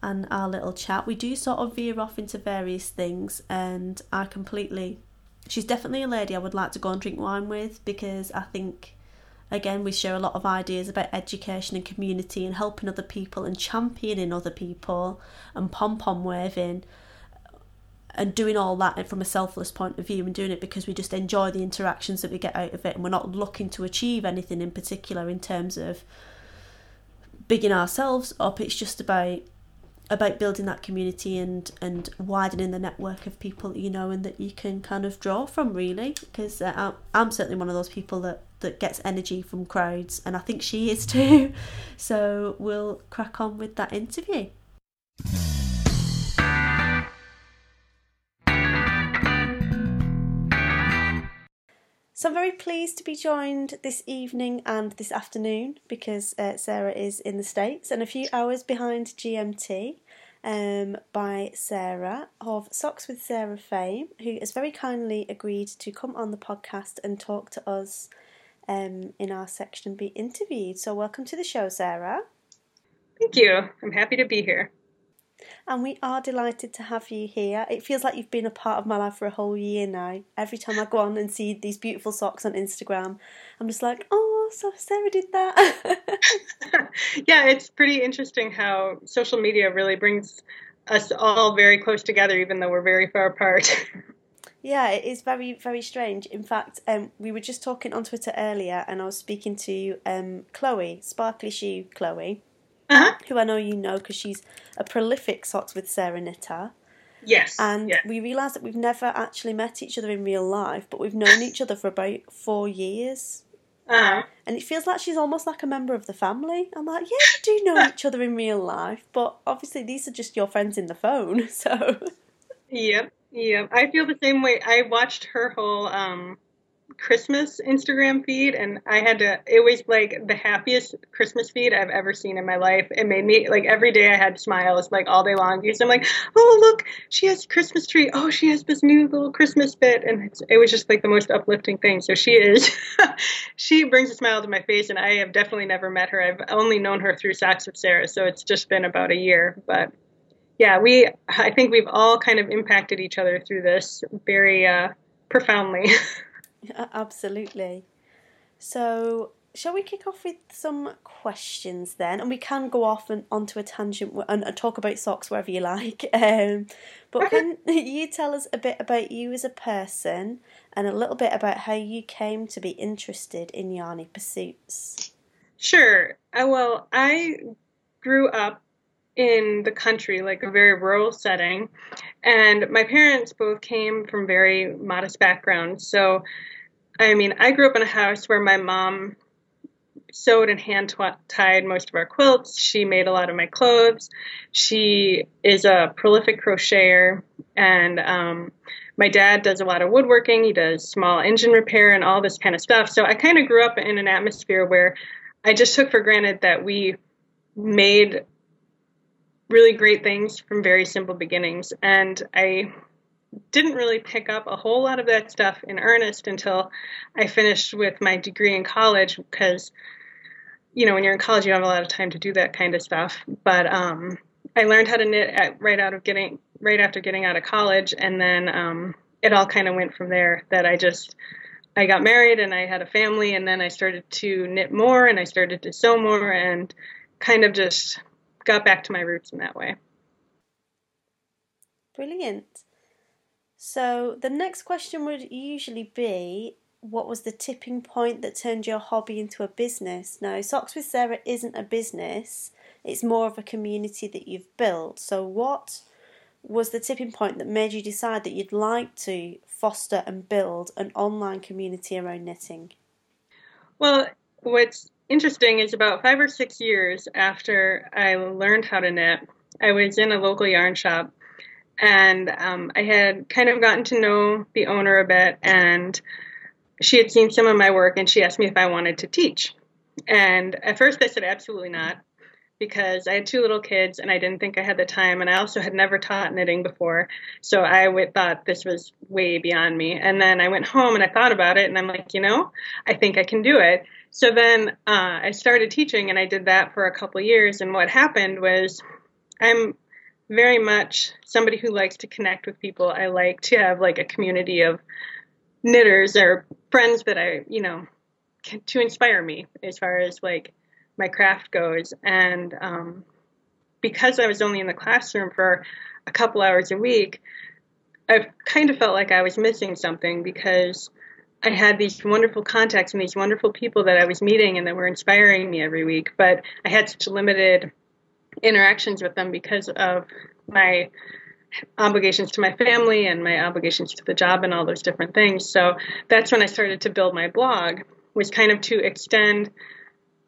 and our little chat. We do sort of veer off into various things, and I completely. She's definitely a lady I would like to go and drink wine with because I think, again, we share a lot of ideas about education and community and helping other people and championing other people and pom pom waving and doing all that from a selfless point of view and doing it because we just enjoy the interactions that we get out of it and we're not looking to achieve anything in particular in terms of bigging ourselves up it's just about about building that community and and widening the network of people you know and that you can kind of draw from really because uh, I'm certainly one of those people that that gets energy from crowds, and I think she is too. So we'll crack on with that interview. So I'm very pleased to be joined this evening and this afternoon because uh, Sarah is in the States and a few hours behind GMT um, by Sarah of Socks with Sarah fame, who has very kindly agreed to come on the podcast and talk to us um, in our section and be interviewed. So welcome to the show, Sarah. Thank you. I'm happy to be here and we are delighted to have you here. It feels like you've been a part of my life for a whole year now. Every time I go on and see these beautiful socks on Instagram, I'm just like, oh, so Sarah did that. yeah, it's pretty interesting how social media really brings us all very close together, even though we're very far apart. Yeah, it is very, very strange. In fact, um, we were just talking on Twitter earlier, and I was speaking to um, Chloe, Sparkly Shoe Chloe, uh-huh. who I know you know because she's a prolific Socks with Sarah knitter. Yes. And yeah. we realised that we've never actually met each other in real life, but we've known each other for about four years. Uh-huh. And it feels like she's almost like a member of the family. I'm like, yeah, we do know each other in real life, but obviously these are just your friends in the phone, so. Yep, yep. I feel the same way. I watched her whole um, Christmas Instagram feed, and I had to. It was like the happiest Christmas feed I've ever seen in my life. It made me like every day I had smiles like all day long because I'm like, oh look, she has a Christmas tree. Oh, she has this new little Christmas bit, and it was just like the most uplifting thing. So she is, she brings a smile to my face, and I have definitely never met her. I've only known her through Socks with Sarah, so it's just been about a year, but. Yeah, we. I think we've all kind of impacted each other through this very uh, profoundly. Absolutely. So, shall we kick off with some questions then? And we can go off and onto a tangent and, and talk about socks wherever you like. Um, but can you tell us a bit about you as a person and a little bit about how you came to be interested in yarny pursuits? Sure. Uh, well, I grew up in the country, like a very rural setting, and my parents both came from very modest backgrounds. So I mean, I grew up in a house where my mom sewed and hand tied most of our quilts. She made a lot of my clothes. She is a prolific crocheter, and um, my dad does a lot of woodworking. He does small engine repair and all this kind of stuff. So I kind of grew up in an atmosphere where I just took for granted that we made really great things from very simple beginnings. And I didn't really pick up a whole lot of that stuff in earnest until I finished with my degree in college because you know when you're in college you don't have a lot of time to do that kind of stuff but um, I learned how to knit at, right out of getting right after getting out of college and then um, it all kind of went from there that I just I got married and I had a family and then I started to knit more and I started to sew more and kind of just got back to my roots in that way. Brilliant. So the next question would usually be what was the tipping point that turned your hobby into a business? Now, Socks with Sarah isn't a business, it's more of a community that you've built. So, what was the tipping point that made you decide that you'd like to foster and build an online community around knitting? Well, what's interesting is about five or six years after I learned how to knit, I was in a local yarn shop and um, I had kind of gotten to know the owner a bit, and she had seen some of my work, and she asked me if I wanted to teach. And at first, I said absolutely not, because I had two little kids, and I didn't think I had the time, and I also had never taught knitting before, so I w- thought this was way beyond me. And then I went home and I thought about it, and I'm like, you know, I think I can do it. So then uh, I started teaching, and I did that for a couple years. And what happened was, I'm very much somebody who likes to connect with people. I like to have like a community of knitters or friends that I, you know, can, to inspire me as far as like my craft goes. And um, because I was only in the classroom for a couple hours a week, I kind of felt like I was missing something because I had these wonderful contacts and these wonderful people that I was meeting and that were inspiring me every week, but I had such limited interactions with them because of my obligations to my family and my obligations to the job and all those different things. So that's when I started to build my blog. was kind of to extend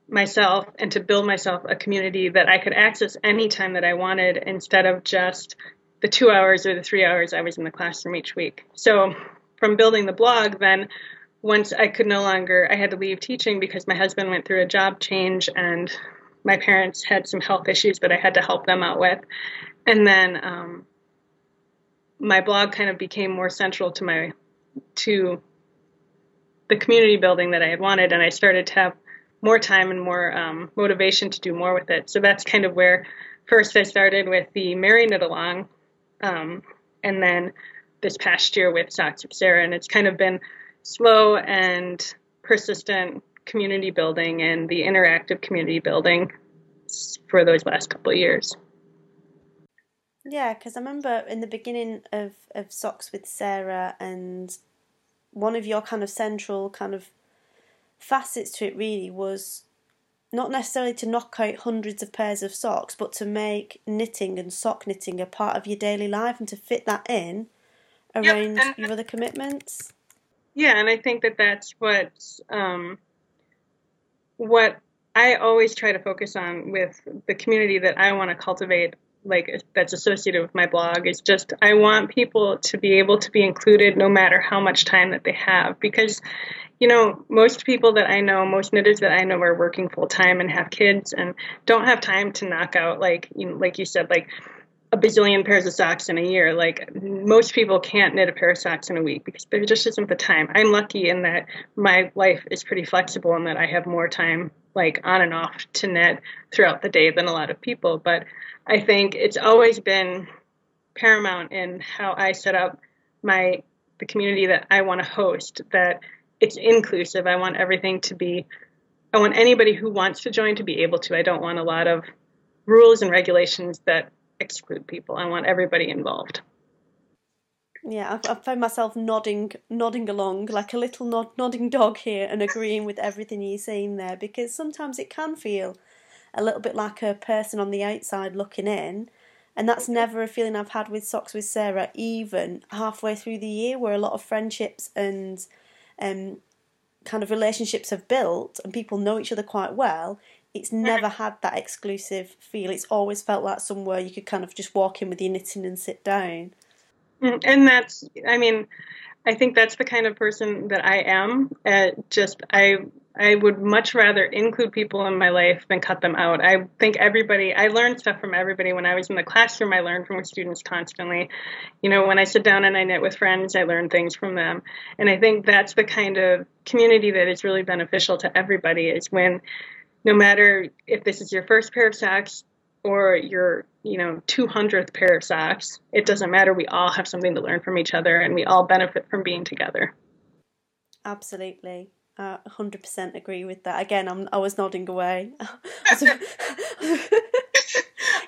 myself and to build myself a community that I could access anytime that I wanted instead of just the two hours or the three hours I was in the classroom each week. So from building the blog, then once I could no longer, I had to leave teaching because my husband went through a job change and my parents had some health issues that I had to help them out with. And then um, my blog kind of became more central to my to the community building that I had wanted, and I started to have more time and more um, motivation to do more with it. So that's kind of where first I started with the Mary Knit Along, um, and then this past year with Socks with Sarah, and it's kind of been slow and persistent community building and the interactive community building for those last couple of years. Yeah, because I remember in the beginning of, of Socks with Sarah, and one of your kind of central kind of facets to it really was not necessarily to knock out hundreds of pairs of socks, but to make knitting and sock knitting a part of your daily life and to fit that in around yep, your other commitments. Yeah, and I think that that's what um, what I always try to focus on with the community that I want to cultivate like that's associated with my blog is just I want people to be able to be included no matter how much time that they have. Because you know most people that I know most knitters that I know are working full time and have kids and don't have time to knock out like you know, like you said like a bazillion pairs of socks in a year like most people can't knit a pair of socks in a week because there just isn't the time I'm lucky in that my life is pretty flexible and that I have more time like on and off to knit throughout the day than a lot of people but I think it's always been paramount in how I set up my the community that I want to host that it's inclusive. I want everything to be I want anybody who wants to join to be able to. I don't want a lot of rules and regulations that exclude people. I want everybody involved. Yeah, I've, I've found myself nodding, nodding along like a little nod, nodding dog here, and agreeing with everything you're saying there. Because sometimes it can feel a little bit like a person on the outside looking in. And that's never a feeling I've had with Socks with Sarah, even halfway through the year, where a lot of friendships and um, kind of relationships have built and people know each other quite well. It's never had that exclusive feel. It's always felt like somewhere you could kind of just walk in with your knitting and sit down. Mm, and that's, I mean, I think that's the kind of person that I am. Uh, just I I would much rather include people in my life than cut them out. I think everybody, I learned stuff from everybody. When I was in the classroom, I learned from students constantly. You know, when I sit down and I knit with friends, I learn things from them. And I think that's the kind of community that is really beneficial to everybody is when no matter if this is your first pair of socks or your, you know, 200th pair of socks, it doesn't matter. We all have something to learn from each other and we all benefit from being together. Absolutely. I 100% agree with that. Again, I'm, I was nodding away.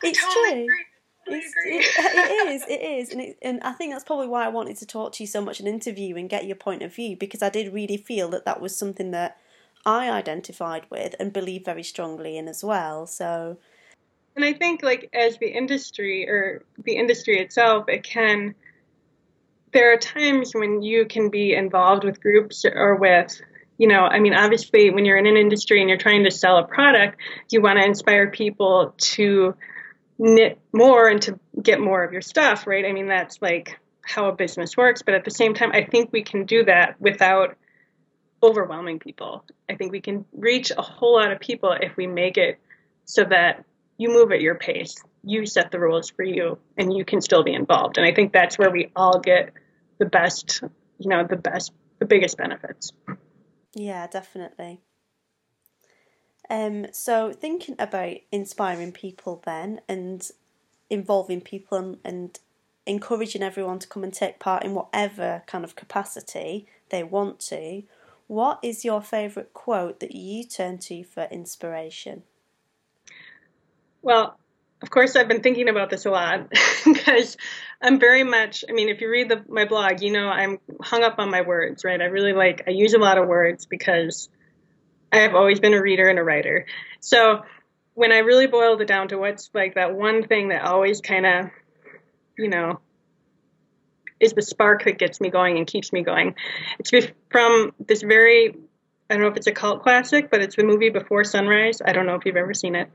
it's true. It's, it, it is, it is, and it, and I think that's probably why I wanted to talk to you so much in interview and get your point of view because I did really feel that that was something that I identified with and believe very strongly in as well. So, and I think like as the industry or the industry itself, it can. There are times when you can be involved with groups or with you know, I mean, obviously, when you're in an industry and you're trying to sell a product, you want to inspire people to knit more and to get more of your stuff, right? I mean, that's like how a business works. But at the same time, I think we can do that without overwhelming people. I think we can reach a whole lot of people if we make it so that you move at your pace, you set the rules for you, and you can still be involved. And I think that's where we all get the best, you know, the best, the biggest benefits. Yeah, definitely. Um, so thinking about inspiring people then and involving people and, and encouraging everyone to come and take part in whatever kind of capacity they want to, what is your favourite quote that you turn to for inspiration? Well, of course, I've been thinking about this a lot because I'm very much, I mean, if you read the, my blog, you know, I'm hung up on my words, right? I really like, I use a lot of words because I have always been a reader and a writer. So when I really boiled it down to what's like that one thing that always kind of, you know, is the spark that gets me going and keeps me going, it's from this very I don't know if it's a cult classic, but it's the movie Before Sunrise. I don't know if you've ever seen it,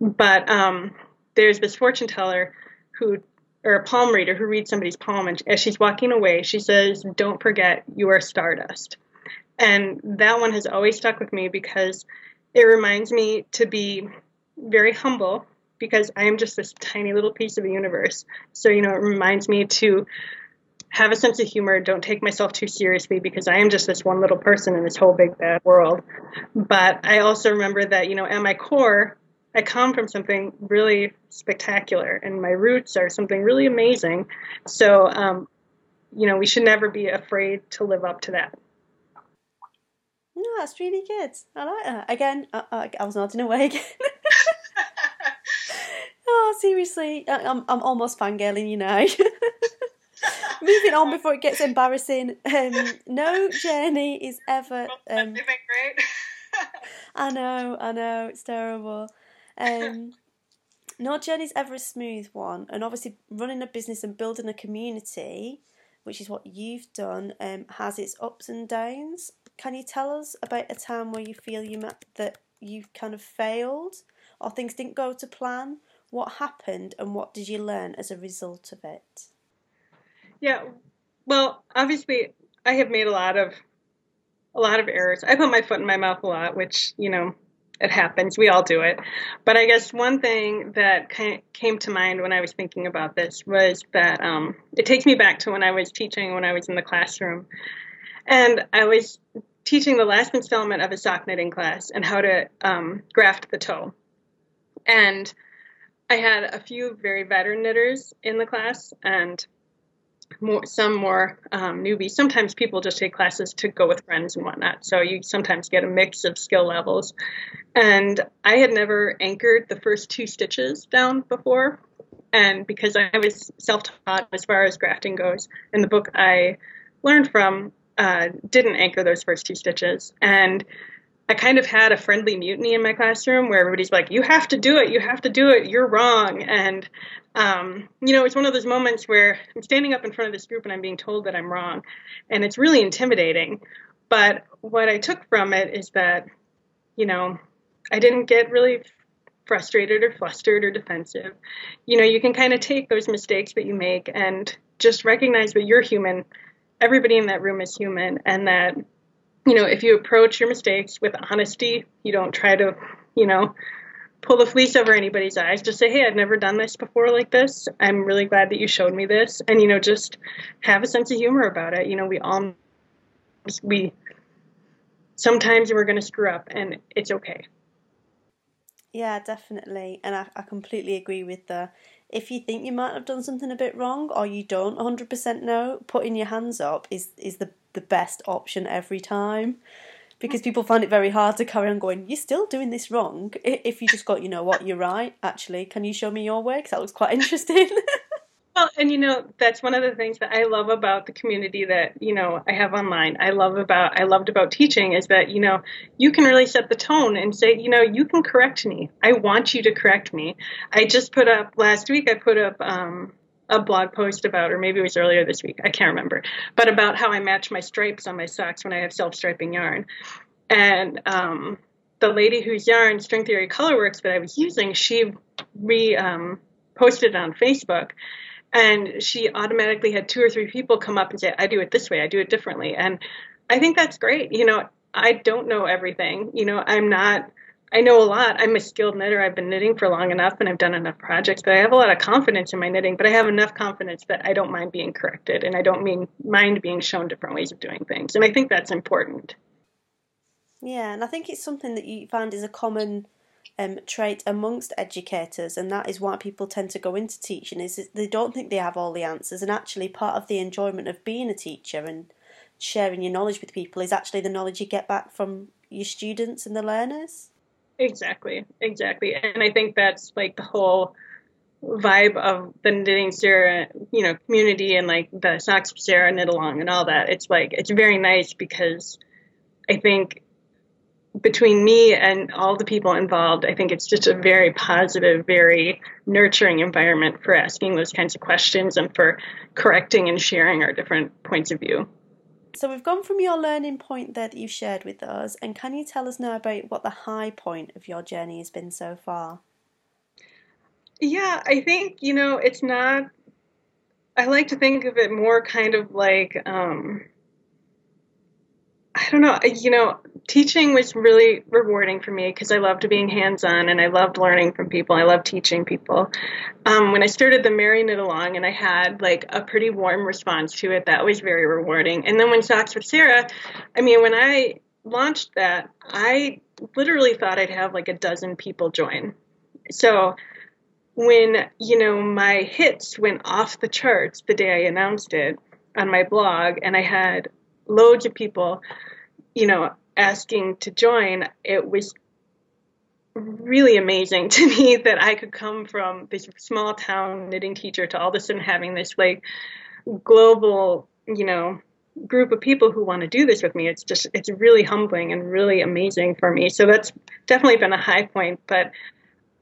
but um, there's this fortune teller who, or a palm reader who reads somebody's palm, and as she's walking away, she says, "Don't forget, you are stardust." And that one has always stuck with me because it reminds me to be very humble because I am just this tiny little piece of the universe. So, you know, it reminds me to have a sense of humor, don't take myself too seriously because I am just this one little person in this whole big bad world. But I also remember that, you know, at my core, I come from something really spectacular and my roots are something really amazing. So, um, you know, we should never be afraid to live up to that. No, that's really good. I like that. Again, I, I, I was nodding away again. oh, seriously, I'm I'm almost fangirling you now. Moving on before it gets embarrassing. Um, no journey is ever. Um, great? I know, I know, it's terrible. Um, no journey's ever a smooth one, and obviously running a business and building a community, which is what you've done, um, has its ups and downs. Can you tell us about a time where you feel you met, that you kind of failed or things didn't go to plan? What happened and what did you learn as a result of it? Yeah. Well, obviously, I have made a lot of a lot of errors. I put my foot in my mouth a lot, which you know, it happens. We all do it. But I guess one thing that came to mind when I was thinking about this was that um, it takes me back to when I was teaching, when I was in the classroom, and I was teaching the last installment of a sock knitting class and how to um, graft the toe. And I had a few very veteran knitters in the class, and more, some more um, newbies. Sometimes people just take classes to go with friends and whatnot. So you sometimes get a mix of skill levels. And I had never anchored the first two stitches down before. And because I was self taught as far as grafting goes, and the book I learned from uh, didn't anchor those first two stitches. And I kind of had a friendly mutiny in my classroom where everybody's like, "You have to do it. You have to do it. You're wrong." And um, you know, it's one of those moments where I'm standing up in front of this group and I'm being told that I'm wrong, and it's really intimidating. But what I took from it is that, you know, I didn't get really frustrated or flustered or defensive. You know, you can kind of take those mistakes that you make and just recognize that you're human. Everybody in that room is human, and that, you know, if you approach your mistakes with honesty, you don't try to, you know, pull the fleece over anybody's eyes. Just say, hey, I've never done this before like this. I'm really glad that you showed me this. And, you know, just have a sense of humor about it. You know, we all, we, sometimes we're going to screw up and it's okay. Yeah, definitely. And I, I completely agree with the if you think you might have done something a bit wrong or you don't 100% know, putting your hands up is, is the, the best option every time because people find it very hard to carry on going, you're still doing this wrong. If you just got, you know what, you're right, actually, can you show me your way? Because that looks quite interesting. well, and you know, that's one of the things that I love about the community that, you know, I have online. I love about, I loved about teaching is that, you know, you can really set the tone and say, you know, you can correct me. I want you to correct me. I just put up, last week, I put up, um, a blog post about, or maybe it was earlier this week, I can't remember, but about how I match my stripes on my socks when I have self striping yarn. And um, the lady whose yarn, String Theory Colorworks, that I was using, she re um, posted on Facebook. And she automatically had two or three people come up and say, I do it this way, I do it differently. And I think that's great. You know, I don't know everything. You know, I'm not I know a lot. I'm a skilled knitter. I've been knitting for long enough and I've done enough projects, but I have a lot of confidence in my knitting, but I have enough confidence that I don't mind being corrected and I don't mean mind being shown different ways of doing things. And I think that's important. Yeah, and I think it's something that you find is a common um, trait amongst educators, and that is why people tend to go into teaching is they don't think they have all the answers, and actually part of the enjoyment of being a teacher and sharing your knowledge with people is actually the knowledge you get back from your students and the learners. Exactly, exactly. And I think that's like the whole vibe of the knitting Sarah, you know, community and like the socks Sarah knit along and all that. It's like it's very nice because I think between me and all the people involved, I think it's just a very positive, very nurturing environment for asking those kinds of questions and for correcting and sharing our different points of view. So we've gone from your learning point there that you've shared with us, and can you tell us now about what the high point of your journey has been so far? Yeah, I think, you know, it's not, I like to think of it more kind of like, um, I don't know, you know, teaching was really rewarding for me because I loved being hands on and I loved learning from people. I loved teaching people. Um, when I started the Mary Knit Along and I had like a pretty warm response to it, that was very rewarding. And then when Socks with Sarah, I mean, when I launched that, I literally thought I'd have like a dozen people join. So when, you know, my hits went off the charts the day I announced it on my blog and I had loads of people, you know, asking to join, it was really amazing to me that I could come from this small town knitting teacher to all of a sudden having this like global, you know, group of people who want to do this with me. It's just it's really humbling and really amazing for me. So that's definitely been a high point. But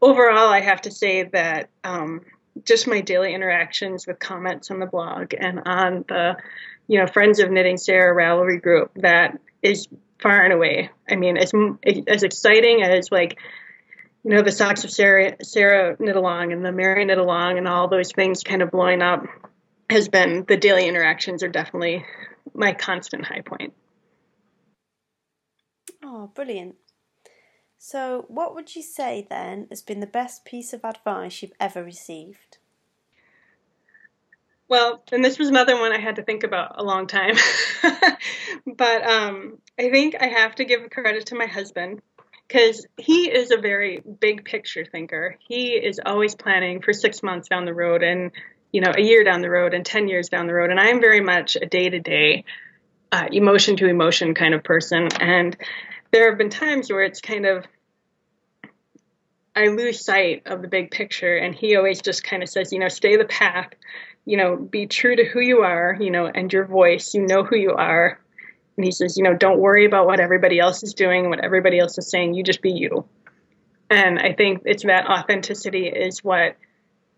overall, I have to say that um, just my daily interactions with comments on the blog and on the you know Friends of Knitting Sarah Ravelry group that is far and away. I mean, as as exciting as like you know the socks of Sarah Sarah knit along and the Mary knit along and all those things kind of blowing up has been the daily interactions are definitely my constant high point. Oh, brilliant. So, what would you say then has been the best piece of advice you've ever received? Well, and this was another one I had to think about a long time. but um, I think I have to give credit to my husband because he is a very big picture thinker. He is always planning for six months down the road and, you know, a year down the road and 10 years down the road. And I'm very much a day to day, emotion to emotion kind of person. And there have been times where it's kind of, I lose sight of the big picture. And he always just kind of says, you know, stay the path you know, be true to who you are, you know, and your voice. You know who you are. And he says, you know, don't worry about what everybody else is doing, what everybody else is saying. You just be you. And I think it's that authenticity is what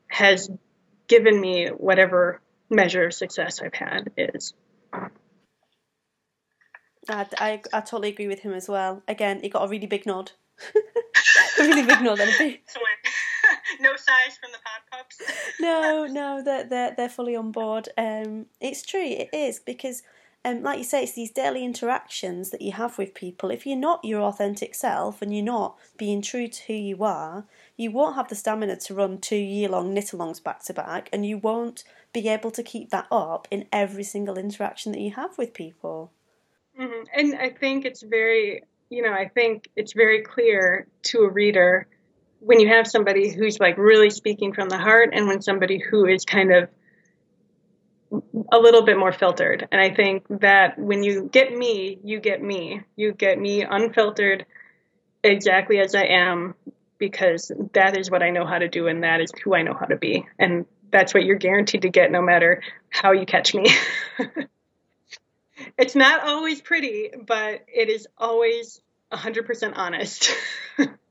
has given me whatever measure of success I've had is. I, I, I totally agree with him as well. Again, he got a really big nod. a really big nod. And a big... no size from the pod no, no, they're, they're, they're fully on board. Um, it's true, it is, because, um, like you say, it's these daily interactions that you have with people. If you're not your authentic self and you're not being true to who you are, you won't have the stamina to run two year long knit alongs back to back, and you won't be able to keep that up in every single interaction that you have with people. Mm-hmm. And I think it's very, you know, I think it's very clear to a reader when you have somebody who's like really speaking from the heart and when somebody who is kind of a little bit more filtered. And I think that when you get me, you get me. You get me unfiltered exactly as I am because that is what I know how to do and that is who I know how to be. And that's what you're guaranteed to get no matter how you catch me. it's not always pretty, but it is always 100% honest.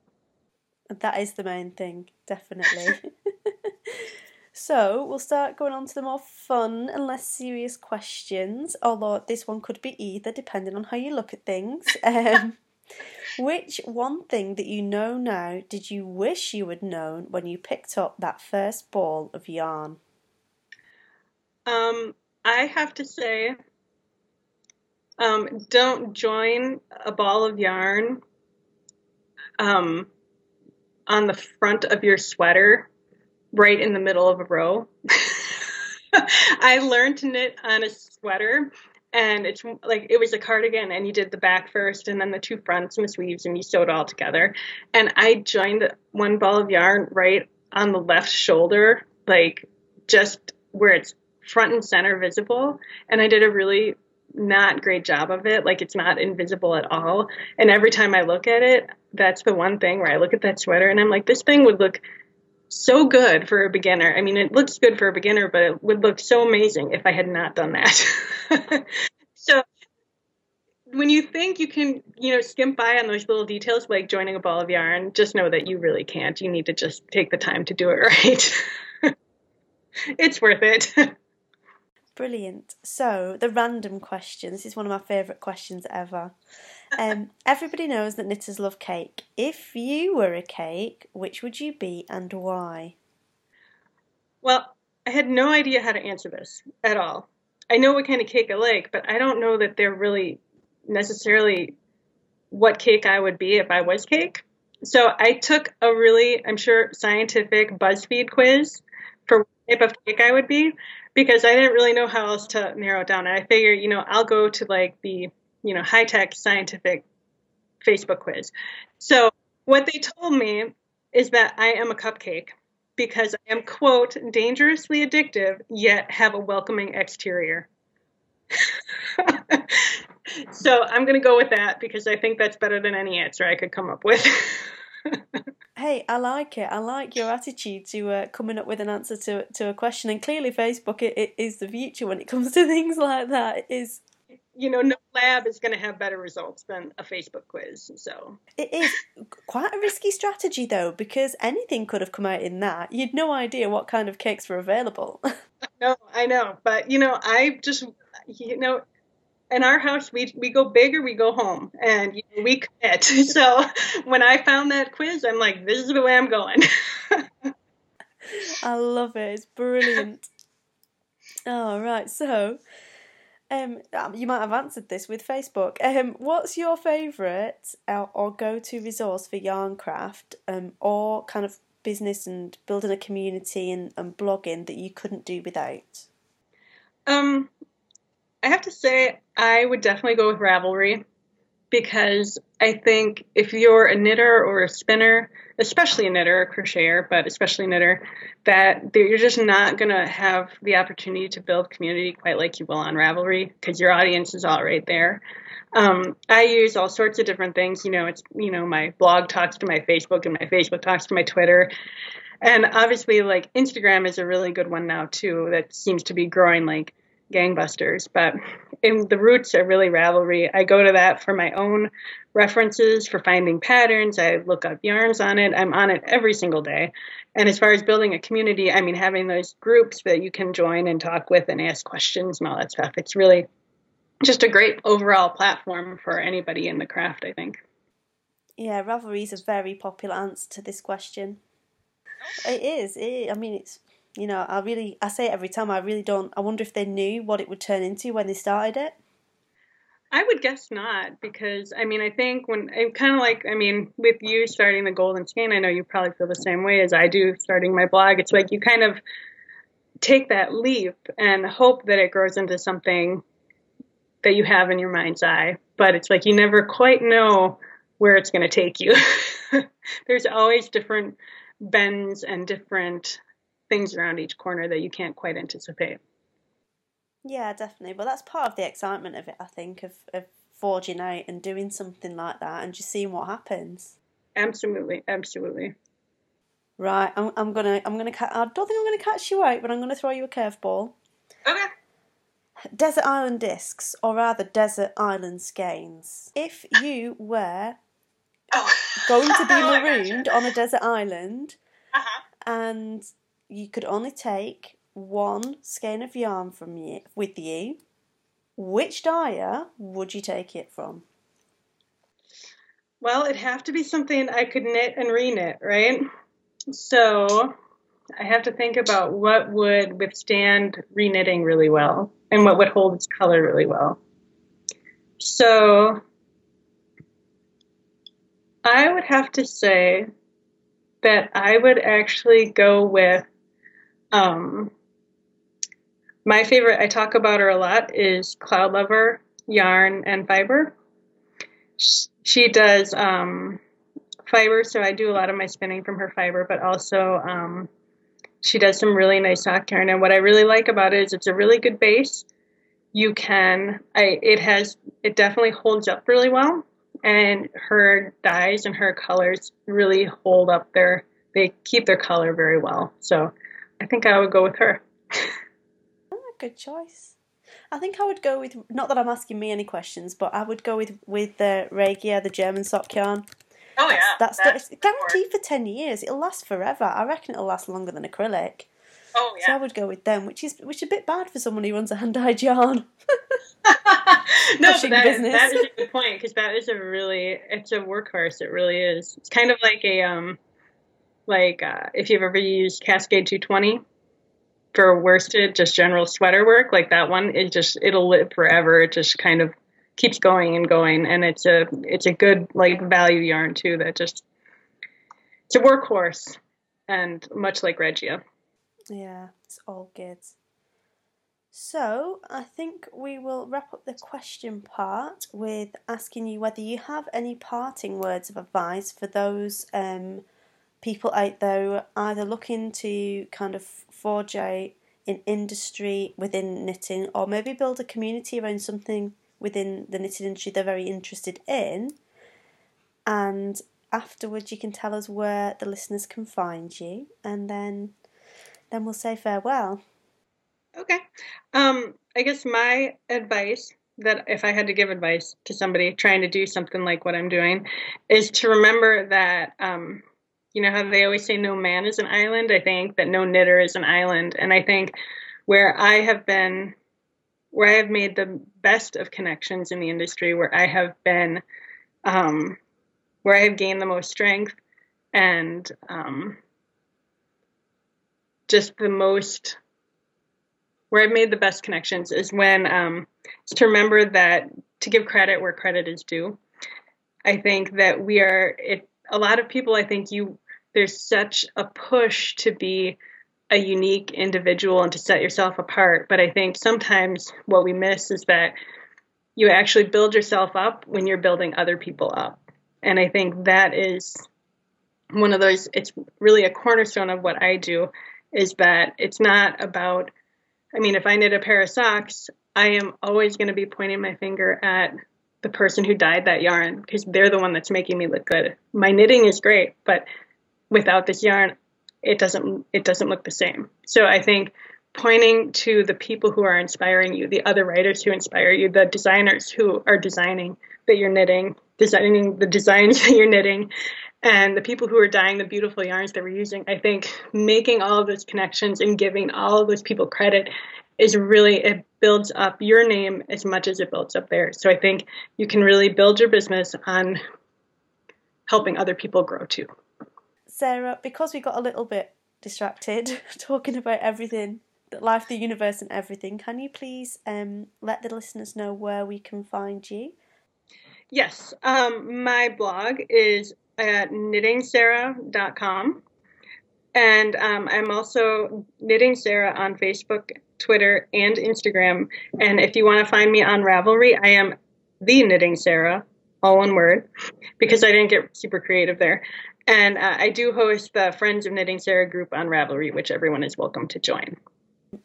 That is the main thing, definitely. so we'll start going on to the more fun and less serious questions, although this one could be either depending on how you look at things. Um, which one thing that you know now did you wish you had known when you picked up that first ball of yarn? Um, I have to say, um, don't join a ball of yarn um, on the front of your sweater right in the middle of a row. I learned to knit on a sweater and it's like it was a cardigan and you did the back first and then the two fronts and the sleeves and you sewed all together and i joined one ball of yarn right on the left shoulder like just where it's front and center visible and i did a really not great job of it like it's not invisible at all and every time i look at it that's the one thing where I look at that sweater and I'm like, this thing would look so good for a beginner. I mean, it looks good for a beginner, but it would look so amazing if I had not done that. so when you think you can, you know, skimp by on those little details like joining a ball of yarn, just know that you really can't. You need to just take the time to do it right. it's worth it. Brilliant. So, the random question. This is one of my favourite questions ever. Um, everybody knows that knitters love cake. If you were a cake, which would you be and why? Well, I had no idea how to answer this at all. I know what kind of cake I like, but I don't know that they're really necessarily what cake I would be if I was cake. So I took a really, I'm sure, scientific BuzzFeed quiz for what type of cake I would be because I didn't really know how else to narrow it down. And I figured, you know, I'll go to like the, you know, high tech scientific Facebook quiz. So what they told me is that I am a cupcake because I am, quote, dangerously addictive, yet have a welcoming exterior. so I'm going to go with that because I think that's better than any answer I could come up with. Hey, I like it. I like your attitude to uh, coming up with an answer to to a question. And clearly, Facebook it, it is the future when it comes to things like that. It is you know, no lab is going to have better results than a Facebook quiz. So it is quite a risky strategy though, because anything could have come out in that. You'd no idea what kind of cakes were available. no, I know, but you know, I just you know, in our house we we go big or we go home, and you know, we commit. So when I found that quiz, I'm like, this is the way I'm going. I love it. It's brilliant. All oh, right, so um, um, you might have answered this with Facebook. Um, what's your favourite uh, or go-to resource for yarn craft, um, or kind of business and building a community and, and blogging that you couldn't do without? Um, I have to say I would definitely go with Ravelry because I think if you're a knitter or a spinner, especially a knitter, a crocheter, but especially a knitter, that you're just not going to have the opportunity to build community quite like you will on Ravelry because your audience is all right there. Um, I use all sorts of different things. You know, it's, you know, my blog talks to my Facebook and my Facebook talks to my Twitter. And obviously, like Instagram is a really good one now too that seems to be growing like gangbusters. But in the roots are really Ravelry. I go to that for my own references, for finding patterns. I look up yarns on it. I'm on it every single day. And as far as building a community, I mean, having those groups that you can join and talk with and ask questions and all that stuff, it's really just a great overall platform for anybody in the craft, I think. Yeah, Ravelry is a very popular answer to this question. It is. It, I mean, it's you know, I really, I say it every time. I really don't. I wonder if they knew what it would turn into when they started it. I would guess not, because I mean, I think when I'm kind of like, I mean, with you starting the Golden Skein, I know you probably feel the same way as I do starting my blog. It's like you kind of take that leap and hope that it grows into something that you have in your mind's eye, but it's like you never quite know where it's going to take you. There's always different bends and different things around each corner that you can't quite anticipate. Yeah, definitely. Well, that's part of the excitement of it, I think, of, of forging out and doing something like that and just seeing what happens. Absolutely, absolutely. Right, I'm, I'm gonna, I'm gonna, I don't think I'm gonna catch you out, but I'm gonna throw you a curveball. Okay. Desert Island discs, or rather, Desert Island skeins. If you were oh. going to be oh, marooned on a desert island, uh-huh. and you could only take one skein of yarn from you with you, which dyer would you take it from? Well, it'd have to be something I could knit and reknit, right? So I have to think about what would withstand reknitting really well and what would hold its color really well. So I would have to say that I would actually go with um, my favorite, I talk about her a lot, is Cloud Lover yarn and fiber. She does um, fiber, so I do a lot of my spinning from her fiber, but also um, she does some really nice sock yarn. And what I really like about it is it's a really good base. You can, I, it has, it definitely holds up really well, and her dyes and her colors really hold up their, they keep their color very well. So I think I would go with her. oh, good choice. I think I would go with not that I'm asking me any questions, but I would go with with the Regia, the German sock yarn. Oh yeah, that's, that's, that's guaranteed for ten years. It'll last forever. I reckon it'll last longer than acrylic. Oh yeah. So I would go with them, which is which is a bit bad for someone who runs a hand dyed yarn. no, but that, business. that is a good point because that is a really it's a workhorse. It really is. It's kind of like a um, like uh, if you've ever used Cascade 220 for worsted, just general sweater work, like that one, it just it'll live forever. It just kind of keeps going and going, and it's a it's a good like value yarn too. That just it's a workhorse, and much like Regia. Yeah, it's all good. So, I think we will wrap up the question part with asking you whether you have any parting words of advice for those um, people out there either looking to kind of forge out in industry within knitting or maybe build a community around something within the knitting industry they're very interested in. And afterwards, you can tell us where the listeners can find you, and then then we'll say farewell. Okay. Um, I guess my advice that if I had to give advice to somebody trying to do something like what I'm doing is to remember that um, you know how they always say no man is an island. I think that no knitter is an island, and I think where I have been, where I have made the best of connections in the industry, where I have been, um, where I have gained the most strength and um, just the most where I've made the best connections is when um, to remember that to give credit where credit is due. I think that we are it. A lot of people, I think you there's such a push to be a unique individual and to set yourself apart. But I think sometimes what we miss is that you actually build yourself up when you're building other people up. And I think that is one of those, it's really a cornerstone of what I do is that it's not about I mean, if I knit a pair of socks, I am always going to be pointing my finger at the person who dyed that yarn because they're the one that's making me look good. My knitting is great, but without this yarn, it doesn't it doesn't look the same. So I think pointing to the people who are inspiring you, the other writers who inspire you, the designers who are designing that you're knitting, designing the designs that you're knitting, and the people who are dyeing the beautiful yarns that we're using. I think making all of those connections and giving all of those people credit is really it builds up your name as much as it builds up theirs. So I think you can really build your business on helping other people grow too. Sarah, because we got a little bit distracted talking about everything, life, the universe, and everything, can you please um, let the listeners know where we can find you? Yes, um, my blog is at knittingsarah.com. And um, I'm also Knitting Sarah on Facebook, Twitter, and Instagram. And if you want to find me on Ravelry, I am the Knitting Sarah, all one word, because I didn't get super creative there. And uh, I do host the Friends of Knitting Sarah group on Ravelry, which everyone is welcome to join.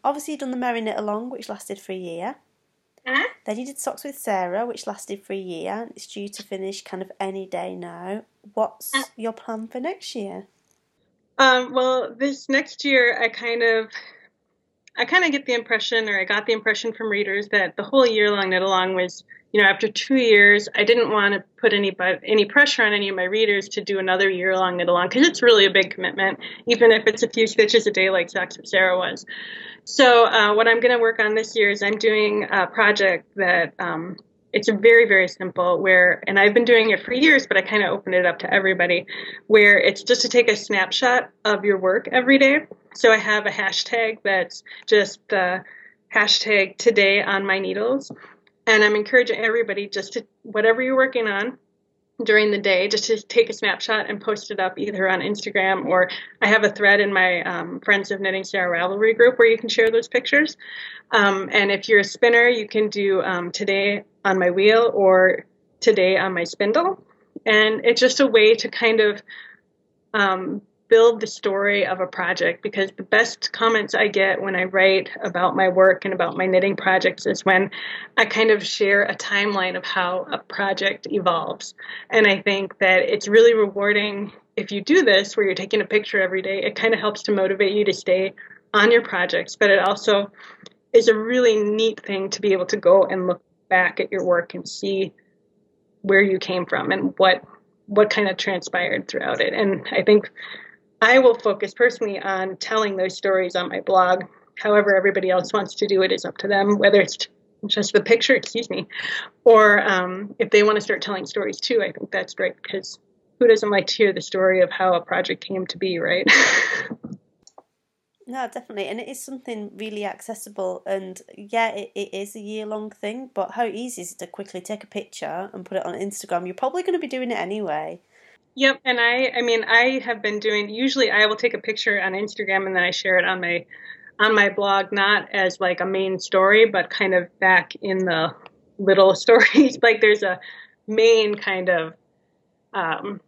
Obviously, you've done the Merry Knit Along, which lasted for a year. Uh-huh. Then you did Socks with Sarah, which lasted for a year. It's due to finish kind of any day now. What's Uh. your plan for next year? Um, well, this next year, I kind of, I kind of get the impression, or I got the impression from readers that the whole year long knit along was, you know, after two years, I didn't want to put any but any pressure on any of my readers to do another year long knit along because it's really a big commitment, even if it's a few stitches a day like Socks with Sarah was. So uh, what I'm going to work on this year is I'm doing a project that um, it's very very simple where and I've been doing it for years, but I kind of opened it up to everybody, where it's just to take a snapshot of your work every day. So I have a hashtag that's just the hashtag today on my needles, and I'm encouraging everybody just to whatever you're working on during the day just to take a snapshot and post it up either on Instagram or I have a thread in my um, Friends of Knitting Sarah Ravelry group where you can share those pictures. Um, and if you're a spinner, you can do um, today on my wheel or today on my spindle. And it's just a way to kind of um, build the story of a project because the best comments I get when I write about my work and about my knitting projects is when I kind of share a timeline of how a project evolves. And I think that it's really rewarding if you do this where you're taking a picture every day. It kind of helps to motivate you to stay on your projects, but it also is a really neat thing to be able to go and look back at your work and see where you came from and what what kind of transpired throughout it. And I think I will focus personally on telling those stories on my blog. However, everybody else wants to do it is up to them, whether it's just the picture, excuse me, or um, if they want to start telling stories too. I think that's great because who doesn't like to hear the story of how a project came to be, right? No, definitely. And it is something really accessible. And yeah, it, it is a year long thing, but how easy is it to quickly take a picture and put it on Instagram? You're probably going to be doing it anyway. Yep, and I I mean I have been doing usually I will take a picture on Instagram and then I share it on my on my blog not as like a main story but kind of back in the little stories like there's a main kind of um,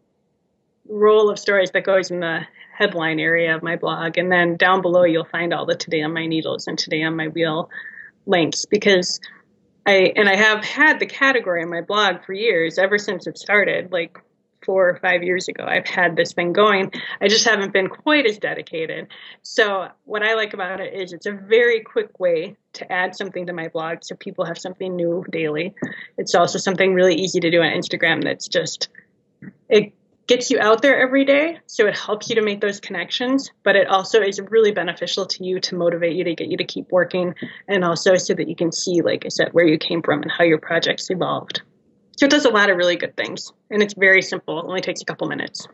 roll of stories that goes in the headline area of my blog and then down below you'll find all the today on my needles and today on my wheel links because I and I have had the category on my blog for years ever since it started like four or five years ago. I've had this thing going. I just haven't been quite as dedicated. So, what I like about it is it's a very quick way to add something to my blog so people have something new daily. It's also something really easy to do on Instagram that's just, it gets you out there every day. So, it helps you to make those connections, but it also is really beneficial to you to motivate you to get you to keep working and also so that you can see, like I said, where you came from and how your projects evolved. So it does a lot of really good things, and it's very simple. It only takes a couple minutes.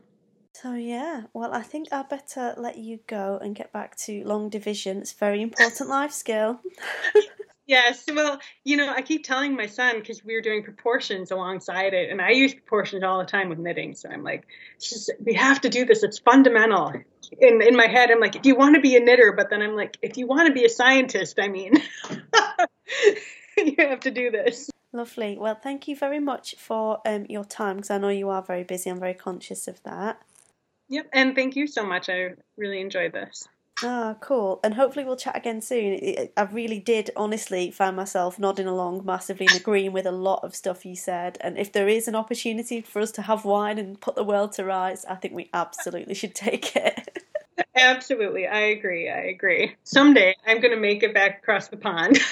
So yeah, well, I think I better let you go and get back to long division. It's a very important life skill. yes, well, you know, I keep telling my son because we were doing proportions alongside it, and I use proportions all the time with knitting. So I'm like, just, we have to do this. It's fundamental. In in my head, I'm like, if you want to be a knitter, but then I'm like, if you want to be a scientist, I mean, you have to do this. Lovely. Well, thank you very much for um, your time because I know you are very busy. I'm very conscious of that. Yep, and thank you so much. I really enjoyed this. Ah, cool. And hopefully we'll chat again soon. I really did honestly find myself nodding along massively and agreeing with a lot of stuff you said. And if there is an opportunity for us to have wine and put the world to rights, I think we absolutely should take it. Absolutely. I agree. I agree. Someday I'm going to make it back across the pond.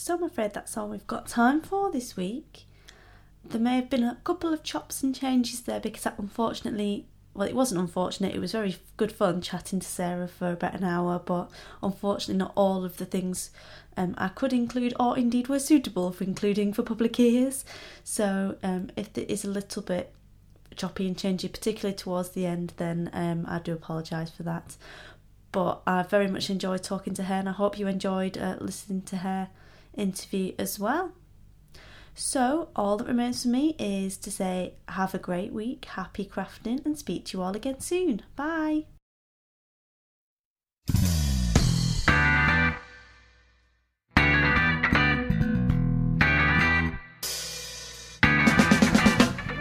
So I'm afraid that's all we've got time for this week. There may have been a couple of chops and changes there because unfortunately, well, it wasn't unfortunate, it was very good fun chatting to Sarah for about an hour, but unfortunately, not all of the things um, I could include or indeed were suitable for including for public ears. So um, if it is a little bit choppy and changey, particularly towards the end, then um, I do apologise for that. But I very much enjoyed talking to her, and I hope you enjoyed uh, listening to her interview as well. So, all that remains for me is to say, have a great week, happy crafting, and speak to you all again soon. Bye.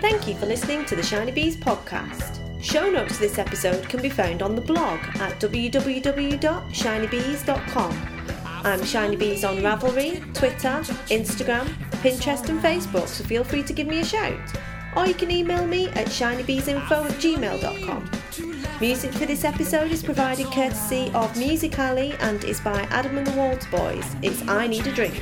Thank you for listening to the Shiny Bees podcast. Show notes to this episode can be found on the blog at www.shinybees.com I'm Shiny Bees on Ravelry, Twitter, Instagram, Pinterest, and Facebook, so feel free to give me a shout. Or you can email me at shinybeesinfo at gmail.com. Music for this episode is provided courtesy of Music Alley and is by Adam and the Waltz Boys. It's I Need a Drink.